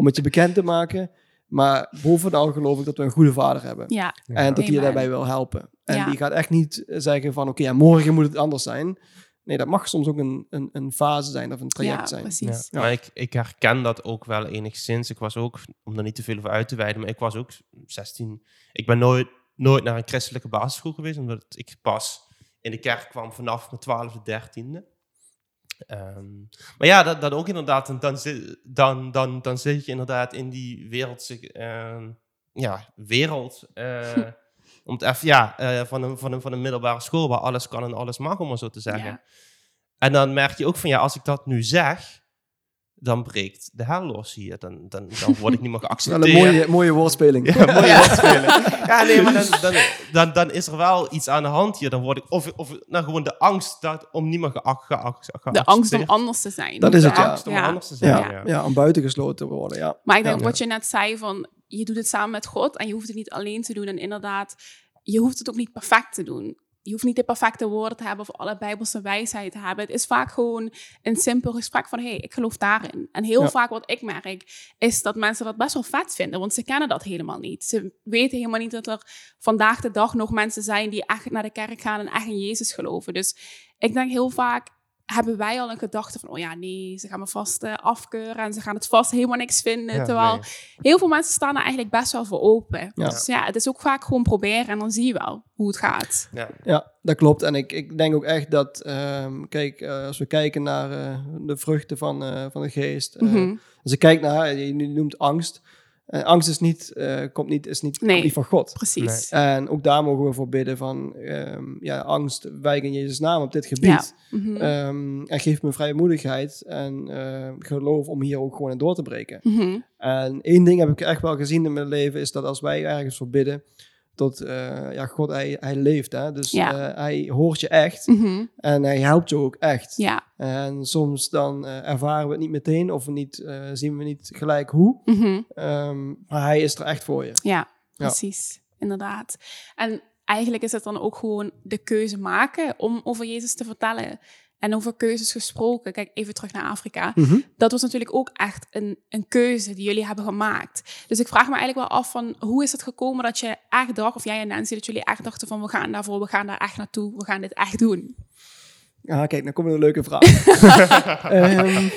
Speaker 3: om het je bekend te maken. Maar bovenal geloof ik dat we een goede vader hebben.
Speaker 1: Ja.
Speaker 3: En dat hij daarbij wil helpen. En
Speaker 1: Ja.
Speaker 3: die gaat echt niet zeggen van, oké, ja, morgen moet het anders zijn. Nee, dat mag soms ook een, een, een fase zijn of een traject
Speaker 1: Ja,
Speaker 3: zijn.
Speaker 1: precies.
Speaker 2: Ja, Maar ik, ik herken dat ook wel enigszins. Ik was ook, om er niet te veel over uit te wijden, maar ik was ook 16. Ik ben nooit, nooit naar een christelijke basisschool geweest, omdat ik pas in de kerk kwam vanaf mijn 12e, 13e. Ehm, maar ja, dat, dat ook inderdaad. Dan, dan, dan, dan, zit je inderdaad in die wereldse ehm, ja, wereld. eh, om het even, ja, eh, van, een, van, een, van een middelbare school waar alles kan en alles mag, om maar zo te zeggen.
Speaker 1: Ja.
Speaker 2: En dan merk je ook van ja, als ik dat nu zeg, dan breekt de hel los hier. Dan, dan, dan word ik niet meer
Speaker 3: Wel
Speaker 2: geaccepteerd.
Speaker 3: een mooie, mooie woordspeling.
Speaker 2: Ja, mooie
Speaker 1: Ja.
Speaker 2: woordspelen. Ja, nee, maar dan, dan, dan, dan is er wel iets aan de hand hier. Dan word ik, of, of nou, gewoon de angst dat, om niet meer geacht
Speaker 1: De angst om anders te zijn.
Speaker 3: Dat is het,
Speaker 2: de
Speaker 3: ja.
Speaker 2: angst om
Speaker 1: Ja.
Speaker 2: anders te zijn.
Speaker 3: Ja,
Speaker 2: Ja.
Speaker 3: ja. om buitengesloten te worden, ja.
Speaker 1: Maar ik denk
Speaker 3: Ja.
Speaker 1: wat je net zei van je doet het samen met God en je hoeft het niet alleen te doen. En inderdaad, je hoeft het ook niet perfect te doen. Je hoeft niet de perfecte woorden te hebben of alle bijbelse wijsheid te hebben. Het is vaak gewoon een simpel gesprek van, hé, hey, ik geloof daarin. En heel
Speaker 3: Ja.
Speaker 1: vaak wat ik merk, is dat mensen dat best wel vet vinden, want ze kennen dat helemaal niet. Ze weten helemaal niet dat er vandaag de dag nog mensen zijn die echt naar de kerk gaan en echt in Jezus geloven. Dus ik denk heel vaak hebben wij al een gedachte van, oh ja, nee, ze gaan me vast eh, afkeuren en ze gaan het vast helemaal niks vinden.
Speaker 2: Ja,
Speaker 1: terwijl
Speaker 2: nee.
Speaker 1: heel veel mensen staan er eigenlijk best wel voor open.
Speaker 3: Ja.
Speaker 1: Dus ja, het is ook vaak gewoon proberen en dan zie je wel hoe het gaat.
Speaker 2: Ja.
Speaker 3: Ja, dat klopt. En ik, ik denk ook echt dat, ehm, kijk, eh, als we kijken naar eh, de vruchten van, eh, van de geest. eh,
Speaker 1: Mhm.
Speaker 3: Als ik kijk naar, je noemt angst. Eh, angst is niet, eh, komt niet, is niet,
Speaker 1: Nee.
Speaker 3: komt niet van God.
Speaker 1: Precies.
Speaker 3: En ook daar mogen we voor bidden van, ehm, ja, angst, wijk in Jezus' naam op dit
Speaker 1: Ja.
Speaker 3: gebied.
Speaker 1: Mhm.
Speaker 3: Ehm, en geef me vrijmoedigheid en eh, geloof om hier ook gewoon in door te breken.
Speaker 1: Mhm.
Speaker 3: En één ding heb ik echt wel gezien in mijn leven, is dat als wij ergens voor bidden, tot, eh, ja, God, hij, hij leeft, hè. Dus
Speaker 1: Ja.
Speaker 3: eh, hij hoort je echt
Speaker 1: Mhm.
Speaker 3: en hij helpt je ook echt.
Speaker 1: Ja.
Speaker 3: En soms dan eh, ervaren we het niet meteen of we niet, zien we niet gelijk hoe,
Speaker 1: Mhm.
Speaker 3: Ehm, maar hij is er echt voor je.
Speaker 1: Ja, precies. Inderdaad. En eigenlijk is het dan ook gewoon de keuze maken om over Jezus te vertellen. En over keuzes gesproken. Kijk, even terug naar Afrika. Dat was natuurlijk ook echt een, een keuze die jullie hebben gemaakt. Dus ik vraag me eigenlijk wel af van hoe is het gekomen dat je echt dacht, of jij en Nancy, dat jullie echt dachten van we gaan daarvoor, we gaan daar echt naartoe, we gaan dit echt doen.
Speaker 3: Ah, kijk, dan komt een leuke vraag. Ehm,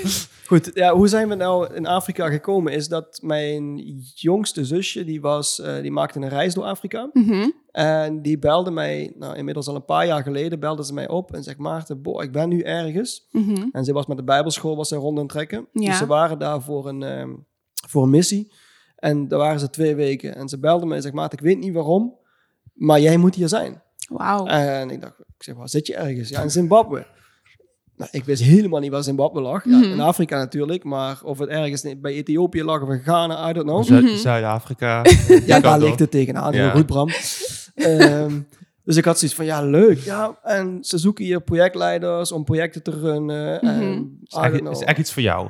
Speaker 3: goed, ja, hoe zijn we nou in Afrika gekomen? Is dat mijn jongste zusje, die, was, eh, die maakte een reis door Afrika.
Speaker 1: Mhm.
Speaker 3: En die belde mij, nou inmiddels al een paar jaar geleden, belde ze mij op en zegt Maarten, boh, ik ben nu ergens.
Speaker 1: Mhm.
Speaker 3: En ze was met de bijbelschool, was zij rond aan het trekken.
Speaker 1: Ja.
Speaker 3: Dus ze waren daar voor een, ehm, voor een missie. En daar waren ze twee weken. En ze belde mij en zegt, Maarten, ik weet niet waarom, maar jij moet hier zijn.
Speaker 1: Wauw.
Speaker 3: En ik dacht, ik zeg, waar zit je ergens? Ja, in Zimbabwe. Nou, ik wist helemaal niet waar Zimbabwe lag. Ja,
Speaker 1: Mhm.
Speaker 3: in Afrika natuurlijk, maar of het ergens bij Ethiopië lag of in Ghana, I don't know.
Speaker 2: Zuid-
Speaker 1: Mhm.
Speaker 2: Zuid-Afrika.
Speaker 3: Ja, daar ligt het tegenaan. Heel
Speaker 2: Ja.
Speaker 3: goed, Bram. Ehm, dus ik had zoiets van, ja, leuk. Ja, en ze zoeken hier projectleiders om projecten te runnen. En,
Speaker 1: Mhm.
Speaker 3: I
Speaker 2: Is
Speaker 3: don't
Speaker 2: echt,
Speaker 3: know.
Speaker 2: is echt iets voor jou.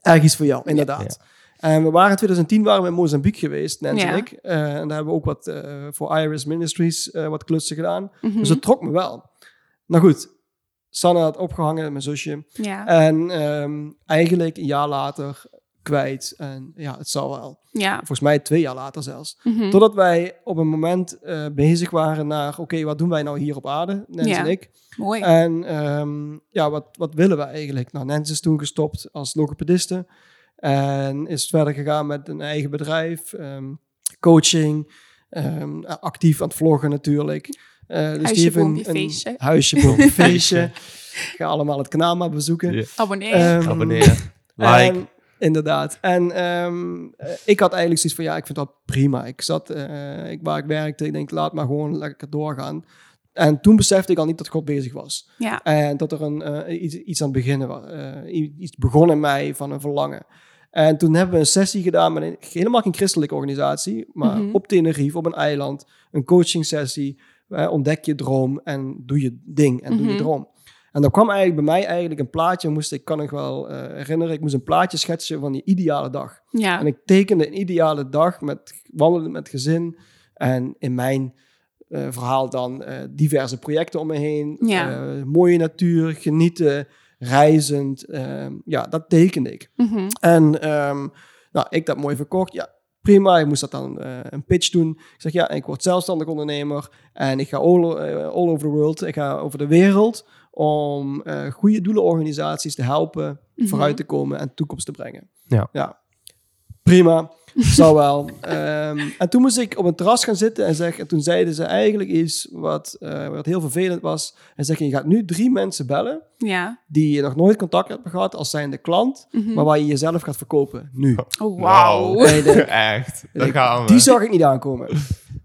Speaker 3: Erg iets voor jou, inderdaad. En we waren in 2010 waren we in Mozambique geweest, Nancy
Speaker 1: Ja.
Speaker 3: en ik. Eh, en daar hebben we ook wat eh, voor Iris Ministries eh, wat klussen gedaan.
Speaker 1: Mhm.
Speaker 3: Dus het trok me wel. Nou goed, Sanne had opgehangen, mijn zusje.
Speaker 1: ja.
Speaker 3: En ehm, eigenlijk een jaar later kwijt. En ja, het zal wel.
Speaker 1: ja.
Speaker 3: Volgens mij twee jaar later zelfs.
Speaker 1: Mhm.
Speaker 3: Totdat wij op een moment bezig waren naar... Oké, wat doen wij nou hier op aarde, Nancy
Speaker 1: Ja.
Speaker 3: en ik?
Speaker 1: Mooi.
Speaker 3: En ehm, ja, wat, wat willen we eigenlijk? Nou, Nancy is toen gestopt als logopediste. En is verder gegaan met een eigen bedrijf. ehm, coaching. ehm, actief aan het vloggen natuurlijk. Eh, dus
Speaker 1: Huisje,
Speaker 3: die een-
Speaker 1: feestje.
Speaker 3: Huisje, feestje. Ga allemaal het kanaal maar bezoeken.
Speaker 1: Abonneer.
Speaker 3: Ehm,
Speaker 2: Abonneer. Like.
Speaker 3: en- inderdaad. En ehm, eh, ik had eigenlijk zoiets van, ja, ik vind dat prima. Ik zat, eh, ik, waar ik werkte, ik denk, laat maar gewoon lekker doorgaan. En toen besefte ik al niet dat God bezig was.
Speaker 1: ja.
Speaker 3: En dat er een, eh, iets, iets aan het beginnen was. eh, iets begon in mij van een verlangen. En toen hebben we een sessie gedaan met een, helemaal geen christelijke organisatie, maar
Speaker 1: Mhm.
Speaker 3: op Tenerife, op een eiland. Een coaching sessie. eh, ontdek je droom en doe je ding en doe je
Speaker 1: Mhm.
Speaker 3: droom. En dan kwam eigenlijk bij mij eigenlijk een plaatje, moest, ik kan nog wel eh, herinneren, ik moest een plaatje schetsen van die ideale dag.
Speaker 1: ja.
Speaker 3: En ik tekende een ideale dag met wandelen met gezin. En in mijn eh, verhaal dan eh, diverse projecten om me heen.
Speaker 1: Ja.
Speaker 3: Mooie natuur, genieten, reizend. ehm, ja, dat tekende ik.
Speaker 1: Mhm.
Speaker 3: En ehm, nou, ik dat mooi verkocht. Ja, prima. Ik moest dat dan eh, een pitch doen. Ik zeg ja, ik word zelfstandig ondernemer. En ik ga all, eh, all over the world. Ik ga over de wereld om eh, goede doelenorganisaties te helpen
Speaker 1: Mhm.
Speaker 3: vooruit te komen en toekomst te brengen.
Speaker 2: Ja.
Speaker 3: ja. Prima, zou wel. Ehm, en toen moest ik op een terras gaan zitten en, zeg, en toen zeiden ze eigenlijk iets wat, eh, wat heel vervelend was. En zeggen, je gaat nu drie mensen bellen
Speaker 1: ja.
Speaker 3: die je nog nooit contact hebt gehad als zijnde klant,
Speaker 1: Mhm.
Speaker 3: maar waar je jezelf gaat verkopen, nu.
Speaker 1: Oh, wauw.
Speaker 3: En ik denk,
Speaker 2: Echt. Gaan we.
Speaker 3: die zag ik niet aankomen.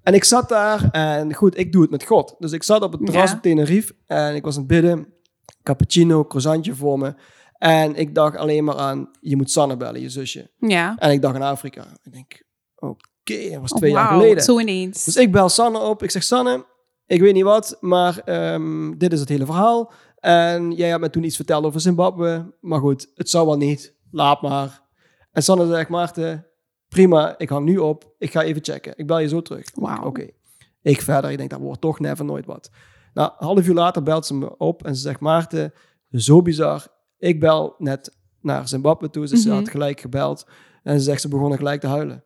Speaker 3: En ik zat daar en goed, ik doe het met God. Dus ik zat op het terras
Speaker 1: Ja.
Speaker 3: op Tenerife en ik was aan het bidden. Cappuccino, croissantje voor me. En ik dacht alleen maar aan, je moet Sanne bellen, je zusje.
Speaker 1: Ja.
Speaker 3: En ik dacht aan Afrika. Ik denk, oké, dat was
Speaker 1: Oh,
Speaker 3: twee jaar
Speaker 1: wauw.
Speaker 3: geleden.
Speaker 1: Zo ineens.
Speaker 3: Dus ik bel Sanne op. Ik zeg, Sanne, ik weet niet wat, maar ehm, dit is het hele verhaal. En jij hebt me toen iets verteld over Zimbabwe. Maar goed, het zou wel niet. Laat maar. En Sanne zegt, Maarten, prima, ik hang nu op. Ik ga even checken. Ik bel je zo terug. Oké. Ik verder. Ik denk, dat wordt toch never nooit wat. Nou, een half uur later belt ze me op en ze zegt, Maarten, zo bizar. Ik bel net naar Zimbabwe toe. Dus ze
Speaker 1: Mhm.
Speaker 3: had gelijk gebeld. En ze zegt, ze begonnen gelijk te huilen.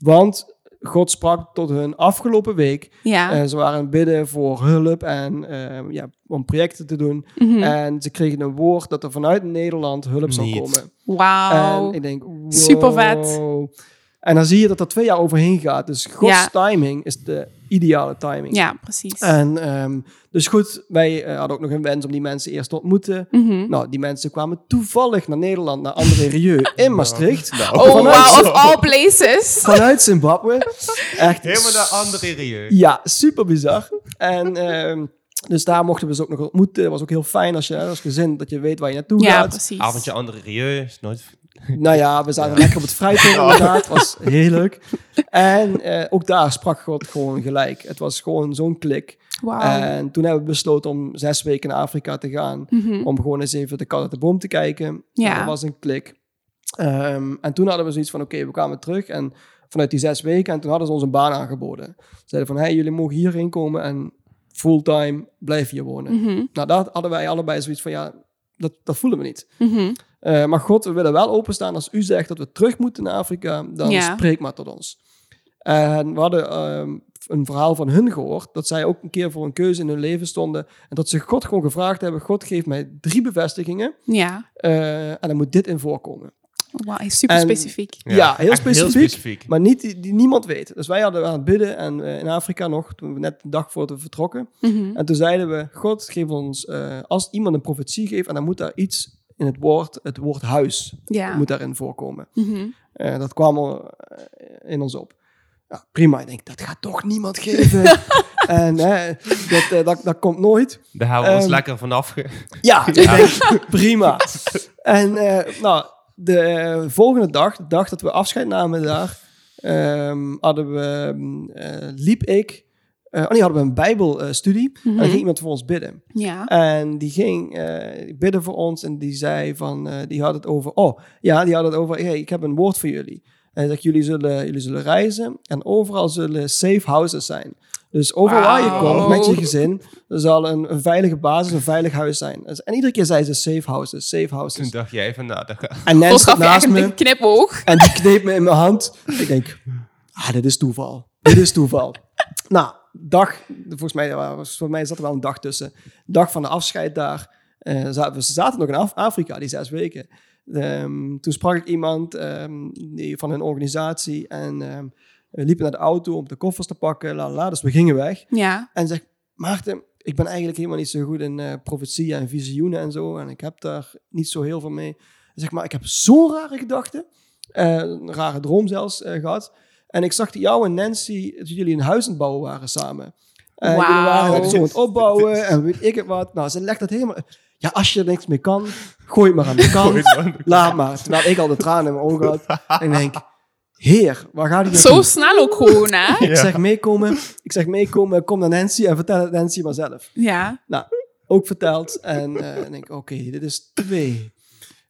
Speaker 3: Want God sprak tot hun afgelopen week.
Speaker 1: ja.
Speaker 3: En ze waren bidden voor hulp en ehm, ja, om projecten te doen.
Speaker 1: Mhm.
Speaker 3: En ze kregen een woord dat er vanuit Nederland hulp zou komen.
Speaker 1: Wauw.
Speaker 3: En ik denk, wow.
Speaker 1: Super vet.
Speaker 3: En dan zie je dat er twee jaar overheen gaat. Dus Gods
Speaker 1: Ja.
Speaker 3: timing is de ideale timing.
Speaker 1: Ja, precies.
Speaker 3: En ehm, dus goed, wij eh, hadden ook nog een wens om die mensen eerst te ontmoeten.
Speaker 1: Mhm.
Speaker 3: Nou, die mensen kwamen toevallig naar Nederland, naar André Rieu in Maastricht.
Speaker 2: Nou.
Speaker 1: Oh,
Speaker 3: vanuit
Speaker 1: wow, of all places.
Speaker 3: Vanuit Zimbabwe. Echt
Speaker 2: Helemaal naar andere rieu.
Speaker 3: Ja, super bizar. En ehm, dus daar mochten we ze ook nog ontmoeten. Dat was ook heel fijn als je als gezin dat je weet waar je naartoe
Speaker 1: Ja,
Speaker 3: gaat.
Speaker 1: precies.
Speaker 2: Avondje andere rieu is nooit...
Speaker 3: Nou ja, we zaten lekker op het vrijtje inderdaad. was heel leuk. En eh, ook daar sprak God gewoon gelijk. Het was gewoon zo'n klik.
Speaker 1: Wauw.
Speaker 3: En toen hebben we besloten om zes weken naar Afrika te gaan.
Speaker 1: Mhm.
Speaker 3: Om gewoon eens even de kat uit de boom te kijken.
Speaker 1: Ja.
Speaker 3: Dat was een klik. Ehm, en toen hadden we zoiets van, oké, we kwamen terug. En vanuit die zes weken, en toen hadden ze ons een baan aangeboden. Ze zeiden van, hey, jullie mogen hierheen komen en fulltime blijf hier wonen.
Speaker 1: Mhm.
Speaker 3: Nou, daar hadden wij allebei zoiets van, ja, dat, dat voelen we niet.
Speaker 1: Mhm.
Speaker 3: Eh, maar God, we willen wel openstaan. Als u zegt dat we terug moeten naar Afrika, dan
Speaker 1: Ja.
Speaker 3: spreek maar tot ons. En we hadden ehm, een verhaal van hun gehoord, dat zij ook een keer voor een keuze in hun leven stonden. En dat ze God gewoon gevraagd hebben, God geeft mij drie bevestigingen
Speaker 1: Ja.
Speaker 3: eh, en dan moet dit in voorkomen.
Speaker 1: Wauw, super
Speaker 3: En-
Speaker 1: specifiek.
Speaker 3: Ja, heel specifiek. Maar niet die, die niemand weet. Dus wij hadden aan het bidden en eh, in Afrika nog, toen we net de dag voordat we vertrokken.
Speaker 1: Mhm.
Speaker 3: En toen zeiden we, God, geef ons, eh, als iemand een profetie geeft, en dan moet daar iets in het woord, het woord huis,
Speaker 1: Ja.
Speaker 3: moet daarin voorkomen.
Speaker 1: Mhm.
Speaker 3: Eh, dat kwam er eh, in ons op. Ja, prima. Ik denk, dat gaat toch niemand geven. en eh, dat, dat, dat komt nooit.
Speaker 2: Daar houden we ons
Speaker 3: Ehm,
Speaker 2: lekker vanaf.
Speaker 3: Ja, ik denk, prima. En eh, nou, de volgende dag, de dag dat we afscheid namen daar, ehm, hadden we, mm, eh, liep ik eh, oh nee, hadden we een bijbelstudie. En dan
Speaker 1: Mhm.
Speaker 3: ging iemand voor ons bidden.
Speaker 1: Ja.
Speaker 3: En die ging eh, bidden voor ons en die zei van, eh, die had het over, oh ja, die had het over, hey, ik heb een woord voor jullie. En dat jullie zullen, jullie zullen reizen en overal zullen safe houses zijn. Dus overal waar je komt met je gezin, er zal een, een veilige basis, een veilig huis zijn. Dus- En iedere keer zei ze safe houses, safe
Speaker 2: Toen
Speaker 3: houses.
Speaker 2: dacht jij van, nou, dat gaat...
Speaker 3: En
Speaker 1: Volgens
Speaker 3: staat naast me
Speaker 1: knipoog.
Speaker 3: en die kneep me in mijn hand. Ik denk, ah, dit is toeval. Dit is toeval. nou, dag, volgens mij, voor mij zat er wel een dag tussen. Dag van de afscheid daar. eh, zaten, we zaten nog in Af- Afrika, die zes weken. Ehm, toen sprak ik iemand ehm, die, van een organisatie en ehm, we liepen naar de auto om de koffers te pakken. La, dus we gingen weg.
Speaker 1: Ja.
Speaker 3: En zegt, Maarten, ik ben eigenlijk helemaal niet zo goed in eh profetieën en visioenen en zo. En ik heb daar niet zo heel veel mee. Zegt, maar ik heb zo'n rare gedachte. eh, een rare droom zelfs eh, gehad. En ik zag jou en Nancy, dat jullie een huis aan het bouwen waren samen. En jullie
Speaker 1: Wauw.
Speaker 3: waren het zo aan het opbouwen en weet ik het wat. Nou, ze legt dat helemaal... Ja, als je er niks mee kan, gooi het maar aan de kant. Laat maar. Terwijl ik al de tranen in mijn ogen had. En ik denk, heer, waar gaat hij
Speaker 1: Zo snel ook gewoon, hè?
Speaker 3: ik zeg meekomen, ik zeg meekomen, kom naar Nancy en vertel het Nancy maar zelf.
Speaker 1: Ja.
Speaker 3: Nou, ook verteld. En eh, ik denk, oké, dit is twee.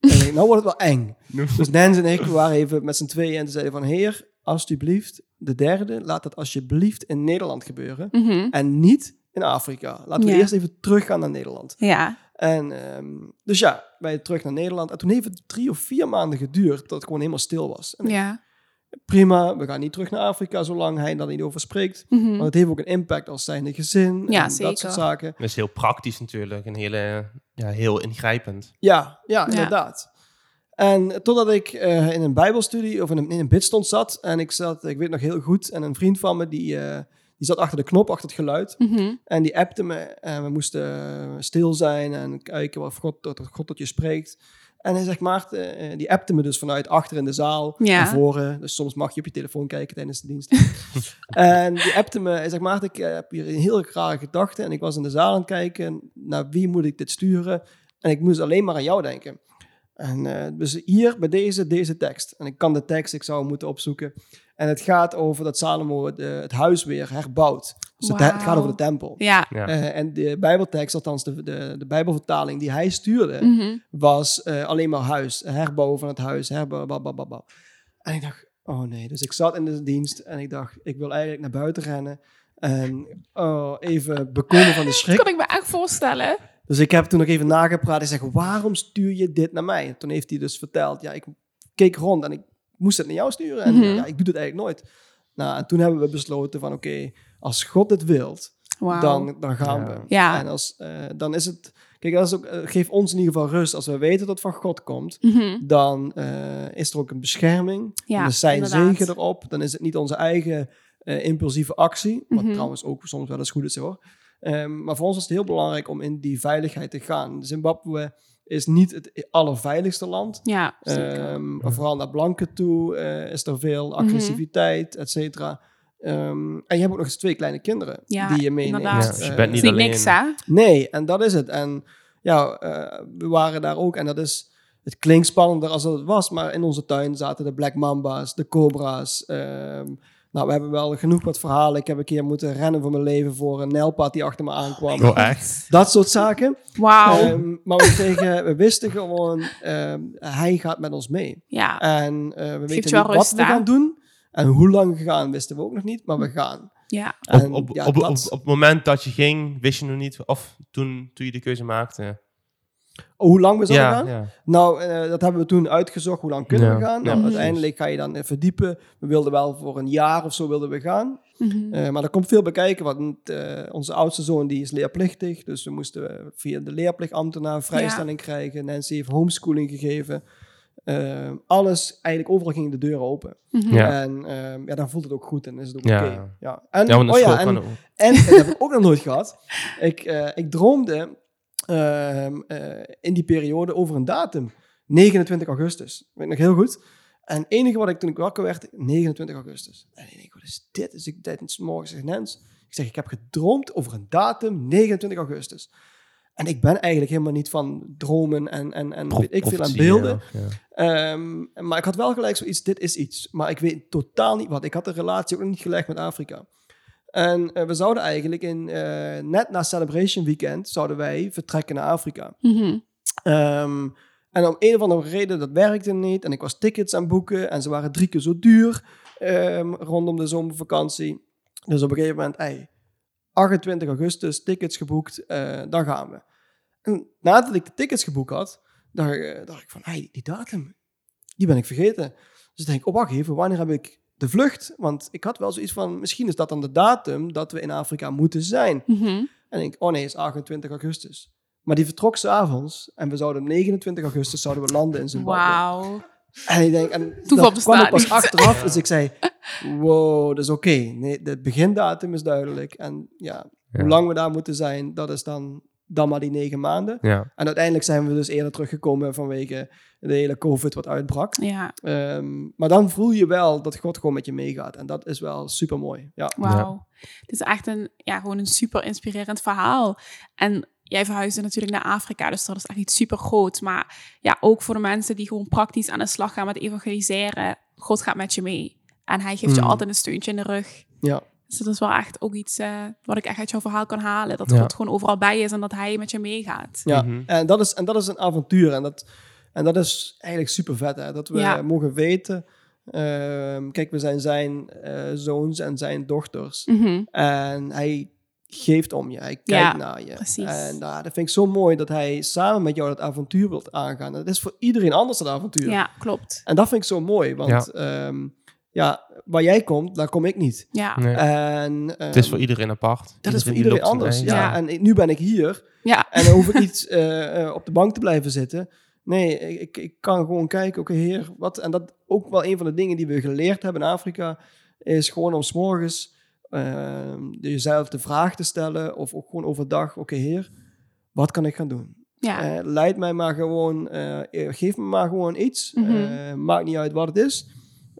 Speaker 3: En denk, nou wordt het wel eng. Dus Nancy en ik we waren even met z'n tweeën en zeiden van, heer, alsjeblieft, de derde, laat dat alsjeblieft in Nederland gebeuren.
Speaker 1: Mhm.
Speaker 3: En niet in Afrika. Laten we
Speaker 1: Ja.
Speaker 3: eerst even teruggaan naar Nederland.
Speaker 1: Ja.
Speaker 3: En ehm, dus ja, wij terug naar Nederland. En toen heeft het drie of vier maanden geduurd dat het gewoon helemaal stil was. En ik,
Speaker 1: Ja.
Speaker 3: prima, we gaan niet terug naar Afrika zolang hij daar niet over spreekt.
Speaker 1: Mhm.
Speaker 3: Want het heeft ook een impact als zijnde gezin
Speaker 1: Ja,
Speaker 3: en
Speaker 1: zeker.
Speaker 3: dat soort zaken.
Speaker 2: Dat is heel praktisch natuurlijk. En hele, ja, heel ingrijpend.
Speaker 3: Ja, ja, inderdaad. En totdat ik eh, in een bijbelstudie of in een, in een zat. En ik zat, ik weet nog heel goed, en een vriend van me die, eh, die zat achter de knop, achter het geluid.
Speaker 1: Mhm.
Speaker 3: En die appte me en we moesten eh, stil zijn en kijken of God, tot, God tot je spreekt. En hij zegt, Maarten, die appte me dus vanuit achter in de zaal,
Speaker 1: Ja.
Speaker 3: naar voren. Dus soms mag je op je telefoon kijken tijdens de dienst. en die appte me, hij zegt, Maarten, ik heb hier een heel rare gedachte. En ik was in de zaal aan het kijken, naar wie moet ik dit sturen? En ik moest alleen maar aan jou denken. En eh, dus hier bij deze, deze tekst. En ik kan de tekst, ik zou hem moeten opzoeken. En het gaat over dat Salomo de- het huis weer herbouwt. Dus het, het gaat over de tempel.
Speaker 1: Ja.
Speaker 2: Ja.
Speaker 3: Eh, en de Bijbeltekst, althans de, de, de Bijbelvertaling die hij stuurde,
Speaker 1: Mhm.
Speaker 3: was eh, alleen maar huis. Herbouwen van het huis. Herbouwen. En ik dacht, oh nee. Dus ik zat in de dienst en ik dacht, ik wil eigenlijk naar buiten rennen. En oh, even bekomen van de
Speaker 1: Dat
Speaker 3: schrik.
Speaker 1: kan ik me echt voorstellen.
Speaker 3: Dus ik heb toen nog even nagepraat. Ik zeg, waarom stuur je dit naar mij? En toen heeft hij dus verteld, ja, ik keek rond en ik moest het naar jou sturen. En
Speaker 1: Mhm.
Speaker 3: ja, ik doe het eigenlijk nooit. Nou, en toen hebben we besloten van, oké, als God het wilt, dan, dan gaan
Speaker 2: Ja.
Speaker 3: we.
Speaker 1: Ja.
Speaker 3: En als, eh, dan is het... Kijk, dat is ook, eh, geef ons in ieder geval rust. Als we weten dat het van God komt,
Speaker 1: Mhm.
Speaker 3: dan eh, is er ook een bescherming.
Speaker 1: Ja,
Speaker 3: dan is zijn
Speaker 1: inderdaad.
Speaker 3: zegen erop. Dan is het niet onze eigen eh, impulsieve actie. Wat
Speaker 1: Mhm.
Speaker 3: trouwens ook soms wel eens goed is hoor. Ehm, maar voor ons is het heel belangrijk om in die veiligheid te gaan. Zimbabwe is niet het allerveiligste land.
Speaker 1: Ja.
Speaker 3: Ehm, maar vooral naar blanken toe eh, is er veel
Speaker 1: Mhm.
Speaker 3: agressiviteit, et cetera. Ehm, en je hebt ook nog eens twee kleine kinderen
Speaker 1: Ja,
Speaker 3: die je meeneemt.
Speaker 2: Ja, dus je bent niet alleen.
Speaker 1: niks, hè?
Speaker 3: Nee, en dat is het. En ja, eh, we waren daar ook. En dat is, het klinkt spannender als dat het was. Maar in onze tuin zaten de Black Mamba's, de Cobra's. ehm, nou, we hebben wel genoeg wat verhalen. Ik heb een keer moeten rennen voor mijn leven voor een nijlpad die achter me aankwam.
Speaker 2: Oh, echt?
Speaker 3: Dat soort zaken.
Speaker 1: Wauw.
Speaker 3: Ehm, maar we, kregen, we wisten gewoon, ehm, hij gaat met ons mee.
Speaker 1: ja.
Speaker 3: En eh, we
Speaker 1: Geeft
Speaker 3: weten niet wat
Speaker 1: rust,
Speaker 3: we gaan doen. En hoe lang we gaan, wisten we ook nog niet. Maar we gaan.
Speaker 1: ja.
Speaker 2: Op,
Speaker 3: En
Speaker 2: op,
Speaker 3: ja,
Speaker 2: op, op, op het moment dat je ging, wist je nog niet, of toen, toen je de keuze maakte.
Speaker 3: Oh, hoe lang we zouden
Speaker 2: Ja,
Speaker 3: gaan?
Speaker 2: ja.
Speaker 3: Nou, eh, dat hebben we toen uitgezocht. Hoe lang kunnen
Speaker 2: Ja,
Speaker 3: we gaan?
Speaker 2: ja,
Speaker 3: Nou, uiteindelijk ga je dan verdiepen. We wilden wel voor een jaar of zo wilden we gaan.
Speaker 1: Mhm.
Speaker 3: Eh, maar er komt veel bij kijken. Want eh, onze oudste zoon die is leerplichtig. Dus we moesten via de leerplichtambtenaar vrijstelling krijgen. Nancy heeft homeschooling gegeven. Alles, eigenlijk overal gingen de deuren open.
Speaker 1: Mhm.
Speaker 2: Ja.
Speaker 3: En eh, ja, dan voelt het ook goed en is het ook
Speaker 2: Ja.
Speaker 3: oké. Ja. En, oh ja, en, en dat heb ik ook nog nooit gehad. Ik, eh, ik droomde ehm, eh, in die periode over een datum. 29 augustus. Weet ik nog heel goed. En het enige wat ik toen ik wakker werd, 29 augustus. En ik denk, wat is dit? Dus ik tijdens morgens zeg Nens, ik zeg, ik heb gedroomd over een datum, 29 augustus. En ik ben eigenlijk helemaal niet van dromen en, en, en ik veel aan beelden.
Speaker 2: ja, ja.
Speaker 3: Ehm, maar ik had wel gelijk zoiets, dit is iets. Maar ik weet totaal niet wat. Ik had de relatie ook nog niet gelegd met Afrika. En eh, we zouden eigenlijk in, eh, net na Celebration Weekend, zouden wij vertrekken naar Afrika.
Speaker 1: Mhm.
Speaker 3: Ehm, en om een of andere reden, dat werkte niet. En ik was tickets aan boeken en ze waren drie keer zo duur ehm, rondom de zomervakantie. Dus op een gegeven moment, ey, 28 augustus, tickets geboekt, eh, dan gaan we. En nadat ik de tickets geboekt had, dacht, dacht ik van, hey, die datum, die ben ik vergeten. Dus ik denk, oh wacht even, wanneer heb ik de vlucht? Want ik had wel zoiets van, misschien is dat dan de datum dat we in Afrika moeten zijn.
Speaker 1: Mhm.
Speaker 3: En ik denk, oh nee, het is 28 augustus. Maar die vertrok s'avonds en we zouden op 29 augustus zouden we landen in Zimbabwe.
Speaker 1: Wauw.
Speaker 3: En ik denk, en
Speaker 1: Toeval
Speaker 3: dat kwam ik pas
Speaker 1: niet.
Speaker 3: achteraf. Dus ik zei, wow, dat is oké. Nee, de begindatum is duidelijk. En ja,
Speaker 2: Ja.
Speaker 3: hoe lang we daar moeten zijn, dat is dan, dan maar die negen maanden.
Speaker 2: Ja.
Speaker 3: En uiteindelijk zijn we dus eerder teruggekomen vanwege de hele COVID wat uitbrak.
Speaker 1: Ja,
Speaker 3: Ehm, maar dan voel je wel dat God gewoon met je meegaat. En dat is wel super mooi. Ja.
Speaker 1: wauw. Het is echt een, ja, gewoon een super inspirerend verhaal. En jij verhuisde natuurlijk naar Afrika, dus dat is echt iets super groot. Maar ja, ook voor de mensen die gewoon praktisch aan de slag gaan met evangeliseren. God gaat met je mee. En hij geeft je
Speaker 3: Mm.
Speaker 1: altijd een steuntje in de rug.
Speaker 3: Ja.
Speaker 1: Dus dat is wel echt ook iets eh, wat ik echt uit jouw verhaal kan halen. Dat
Speaker 2: Ja.
Speaker 1: God gewoon overal bij is en dat hij met je meegaat.
Speaker 3: Ja,
Speaker 2: Mhm.
Speaker 3: en, dat is, en dat is een avontuur. En dat, en dat is eigenlijk super vet. Hè? Dat we
Speaker 1: Ja.
Speaker 3: mogen weten. ehm, kijk, we zijn zijn eh, zoons en zijn dochters.
Speaker 1: Mhm.
Speaker 3: En hij geeft om je. Hij kijkt
Speaker 1: Ja,
Speaker 3: naar je.
Speaker 1: precies.
Speaker 3: En nou, dat vind ik zo mooi dat hij samen met jou dat avontuur wilt aangaan. En dat is voor iedereen anders dat avontuur.
Speaker 1: Ja, klopt.
Speaker 3: En dat vind ik zo mooi. Want ja. Ja, waar jij komt, daar kom ik niet.
Speaker 1: Ja,
Speaker 2: Nee.
Speaker 3: En,
Speaker 2: het is
Speaker 3: ehm,
Speaker 2: voor iedereen apart.
Speaker 3: dat is voor iedereen anders. Ja.
Speaker 1: Ja.
Speaker 3: En ik- nu ben ik hier.
Speaker 1: ja.
Speaker 3: En dan hoef ik niet eh, eh, op de bank te blijven zitten. Nee, ik, ik, kan gewoon kijken, oké heer, wat... En dat ook wel een van de dingen die we geleerd hebben in Afrika, is gewoon om 's morgens eh, jezelf de vraag te stellen, of ook gewoon overdag, oké heer, wat kan ik gaan doen?
Speaker 1: ja.
Speaker 3: Eh, leid mij maar gewoon, eh, geef me maar gewoon iets.
Speaker 1: Mhm.
Speaker 3: Eh, maakt niet uit wat het is.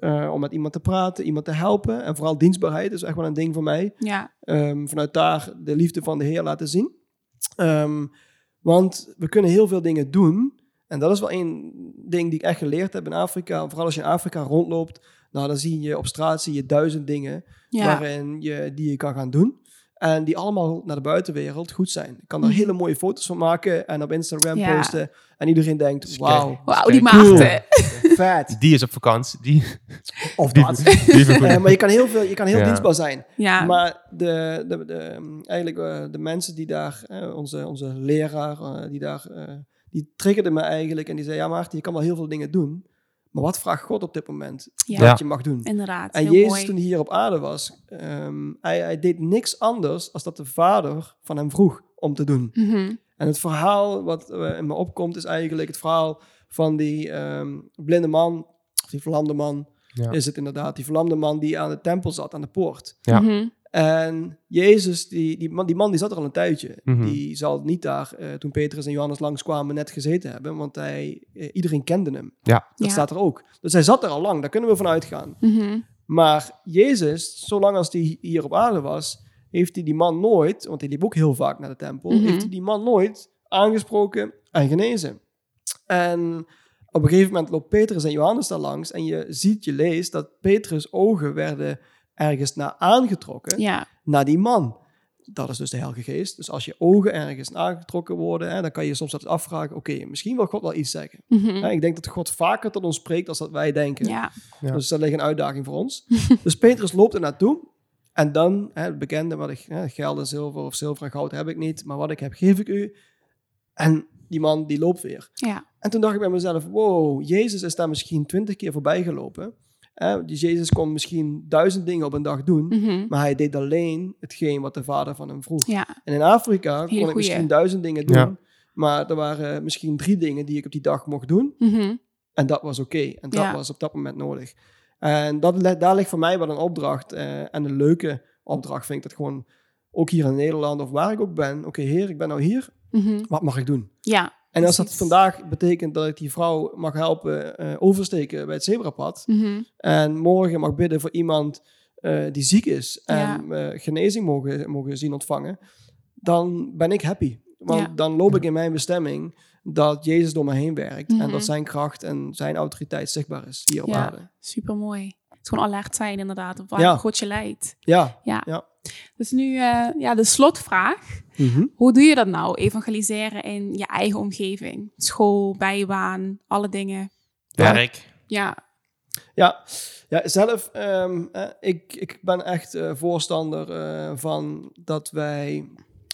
Speaker 3: Eh, om met iemand te praten, iemand te helpen. En vooral dienstbaarheid is echt wel een ding voor mij.
Speaker 1: ja.
Speaker 3: Ehm, vanuit daar de liefde van de Heer laten zien. Ehm, want we kunnen heel veel dingen doen. En dat is wel één ding die ik echt geleerd heb in Afrika. Vooral als je in Afrika rondloopt, nou, dan zie je op straat zie je duizend dingen
Speaker 1: ja.
Speaker 3: waarin je, die je kan gaan doen. En die allemaal naar de buitenwereld goed zijn. Ik kan er
Speaker 1: Mhm.
Speaker 3: hele mooie foto's van maken en op Instagram
Speaker 1: Ja.
Speaker 3: posten. En iedereen denkt, wauw,
Speaker 1: Wauw, die
Speaker 3: cool. Vet.
Speaker 2: Die is op vakantie. Die,
Speaker 3: Of
Speaker 2: die,
Speaker 3: dat.
Speaker 2: die
Speaker 3: maar je kan heel, veel, je kan heel
Speaker 2: Ja.
Speaker 3: dienstbaar zijn.
Speaker 1: Ja,
Speaker 3: Maar de, de, de, eigenlijk eh, de mensen die daar, eh, onze, onze leraar, eh, die daar, die triggerde me eigenlijk en die zei, ja Maarten, je kan wel heel veel dingen doen, maar wat vraagt God op dit moment
Speaker 1: Ja.
Speaker 3: dat je mag doen?
Speaker 1: inderdaad.
Speaker 3: En Jezus,
Speaker 1: mooi.
Speaker 3: toen hij hier op aarde was, ehm, hij, hij deed niks anders als dat de vader van hem vroeg om te doen.
Speaker 1: Mhm.
Speaker 3: En het verhaal wat in me opkomt is eigenlijk het verhaal van die ehm, blinde man, of die verlamde man,
Speaker 2: Ja.
Speaker 3: is het inderdaad. Die verlamde man die aan de tempel zat, aan de poort.
Speaker 2: Ja.
Speaker 1: Mhm.
Speaker 3: En Jezus, die, die, man, die man die zat er al een tijdje.
Speaker 2: Mhm.
Speaker 3: Die zal niet daar, eh, toen Petrus en Johannes langskwamen, net gezeten hebben. Want hij, eh, iedereen kende hem.
Speaker 2: Ja.
Speaker 3: Dat
Speaker 1: Ja.
Speaker 3: staat er ook. Dus hij zat er al lang, daar kunnen we van uitgaan.
Speaker 1: Mhm.
Speaker 3: Maar Jezus, zolang als hij hier op aarde was, heeft hij die man nooit, want hij liep ook heel vaak naar de tempel, heeft hij die man nooit aangesproken en genezen. En op een gegeven moment loopt Petrus en Johannes daar langs en je ziet, je leest dat Petrus' ogen werden ergens naar aangetrokken,
Speaker 1: Ja,
Speaker 3: naar die man. Dat is dus de Heilige Geest. Dus als je ogen ergens aangetrokken worden, hè, dan kan je soms dat afvragen, oké, misschien wil God wel iets zeggen.
Speaker 1: Mhm.
Speaker 3: Hè, ik denk dat God vaker tot ons spreekt als dat wij denken.
Speaker 1: ja.
Speaker 2: Ja.
Speaker 3: Dus dat ligt een uitdaging voor ons. dus Petrus loopt er naartoe. En dan, hè, het bekende, wat ik, hè, geld en zilver of zilver en goud heb ik niet. Maar wat ik heb, geef ik u. En die man, die loopt weer.
Speaker 1: ja.
Speaker 3: En toen dacht ik bij mezelf, wow, Jezus is daar misschien twintig keer voorbij gelopen. Hè, die Jezus kon misschien duizend dingen op een dag doen.
Speaker 1: Mhm.
Speaker 3: Maar hij deed alleen hetgeen wat de vader van hem vroeg.
Speaker 1: ja.
Speaker 3: En in Afrika kon ik
Speaker 1: goeie.
Speaker 3: misschien duizend dingen doen.
Speaker 2: Ja.
Speaker 3: Maar er waren misschien drie dingen die ik op die dag mocht doen.
Speaker 1: Mhm.
Speaker 3: En dat was oké. En dat
Speaker 1: Ja.
Speaker 3: was op dat moment nodig. En dat, daar ligt voor mij wel een opdracht. eh, en een leuke opdracht vind ik dat gewoon ook hier in Nederland of waar ik ook ben. Oké, heer, ik ben nou hier.
Speaker 1: Mhm.
Speaker 3: Wat mag ik doen?
Speaker 1: Ja.
Speaker 3: En als dat vandaag betekent dat ik die vrouw mag helpen eh, oversteken bij het zebrapad.
Speaker 1: Mhm.
Speaker 3: En morgen mag bidden voor iemand eh, die ziek is. En
Speaker 1: Ja.
Speaker 3: eh, genezing mogen, mogen zien ontvangen. Dan ben ik happy. Want
Speaker 1: Ja.
Speaker 3: dan loop ik in mijn bestemming dat Jezus door me heen werkt. En
Speaker 1: Mhm.
Speaker 3: dat zijn kracht en zijn autoriteit zichtbaar is hier op
Speaker 1: Ja.
Speaker 3: aarde.
Speaker 1: Super mooi. Het is gewoon alert zijn inderdaad, op waar. God je leidt.
Speaker 3: Ja,
Speaker 1: Ja. Dus nu eh, ja, de slotvraag.
Speaker 3: Mhm.
Speaker 1: Hoe doe je dat nou? Evangeliseren in je eigen omgeving. School, bijbaan, alle dingen.
Speaker 2: Werk.
Speaker 1: Ja,
Speaker 3: Ja, ja zelf, ehm, eh, ik, ik ben echt eh, voorstander eh, van dat wij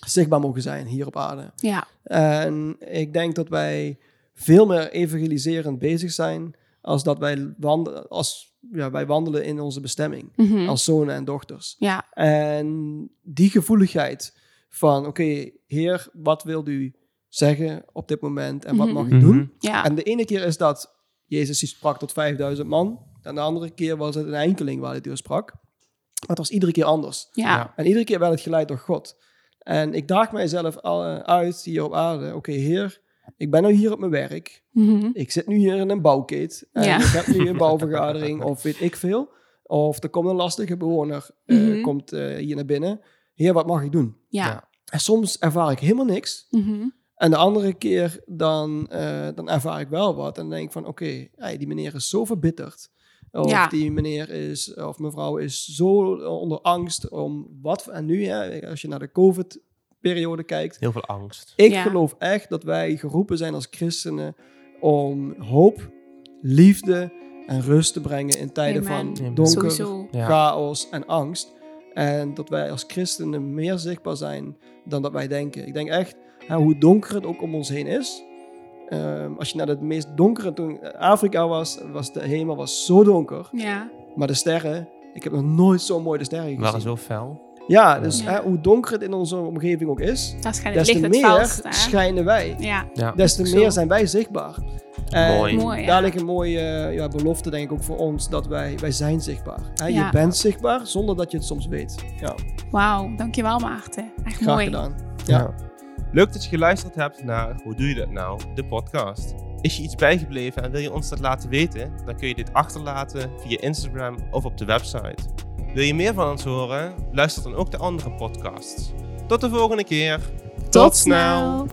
Speaker 3: zichtbaar mogen zijn hier op aarde.
Speaker 1: ja.
Speaker 3: En ik denk dat wij veel meer evangeliserend bezig zijn als dat wij wandelen, als, ja, wij wandelen in onze bestemming
Speaker 1: Mhm.
Speaker 3: als zonen en dochters.
Speaker 1: ja.
Speaker 3: En die gevoeligheid van, oké, Heer, wat wilt u zeggen op dit moment en wat
Speaker 1: Mhm.
Speaker 3: mag ik doen?
Speaker 1: ja.
Speaker 3: En de ene keer is dat Jezus die sprak tot 5000 man. En de andere keer was het een enkeling waar hij door sprak. Maar het was iedere keer anders.
Speaker 1: ja.
Speaker 2: Ja.
Speaker 3: En iedere keer werd het geleid door God. En ik daag mijzelf al, eh, uit hier op aarde. Oké, Heer, ik ben nu hier op mijn werk.
Speaker 1: Mhm.
Speaker 3: Ik zit nu hier in een bouwkeet. En
Speaker 1: Ja.
Speaker 3: ik heb nu een bouwvergadering of weet ik veel. Of er komt een lastige bewoner eh,
Speaker 1: Mhm.
Speaker 3: komt, eh, hier naar binnen. Heer, wat mag ik doen?
Speaker 1: ja.
Speaker 2: Ja.
Speaker 3: En soms ervaar ik helemaal niks.
Speaker 1: Mhm.
Speaker 3: En de andere keer dan, eh, dan ervaar ik wel wat. En dan denk ik van, oké, hey, die meneer is zo verbitterd. Of
Speaker 1: Ja.
Speaker 3: die meneer is, of mevrouw is zo onder angst om wat. En nu, hè, als je naar de COVID-periode kijkt.
Speaker 2: Heel veel angst.
Speaker 3: Ik
Speaker 1: Ja.
Speaker 3: geloof echt dat wij geroepen zijn als christenen om hoop, liefde en rust te brengen in tijden
Speaker 1: Amen.
Speaker 3: van
Speaker 2: Amen.
Speaker 3: donker,
Speaker 1: Sowieso.
Speaker 3: Chaos en angst. En dat wij als christenen meer zichtbaar zijn dan dat wij denken. Ik denk echt, hè, hoe donker het ook om ons heen is. ehm, als je naar het meest donkere, toen Afrika was, was de hemel was zo donker.
Speaker 1: Ja.
Speaker 3: Maar de sterren, ik heb nog nooit zo mooi de sterren gezien.
Speaker 2: waren zo fel.
Speaker 3: Ja, dus
Speaker 1: Ja.
Speaker 3: Hè, hoe donker het in onze omgeving ook is, des te meer schijnen wij.
Speaker 1: Ja.
Speaker 2: Ja.
Speaker 3: Des te meer zijn wij zichtbaar. En
Speaker 2: Mooi.
Speaker 3: Daar ligt een mooie ja, belofte, denk ik, ook voor ons, dat wij, wij zijn zichtbaar. Hè,
Speaker 1: Ja.
Speaker 3: Je bent zichtbaar zonder dat je het soms weet. Ja,
Speaker 1: Wauw, dankjewel Maarten. Echt
Speaker 3: graag
Speaker 1: mooi.
Speaker 3: gedaan. Ja.
Speaker 2: Leuk dat je geluisterd hebt naar Hoe doe je dat nou? De podcast. Is je iets bijgebleven en wil je ons dat laten weten? Dan kun je dit achterlaten via Instagram of op de website. Wil je meer van ons horen? Luister dan ook de andere podcasts. Tot de volgende keer.
Speaker 1: Tot snel.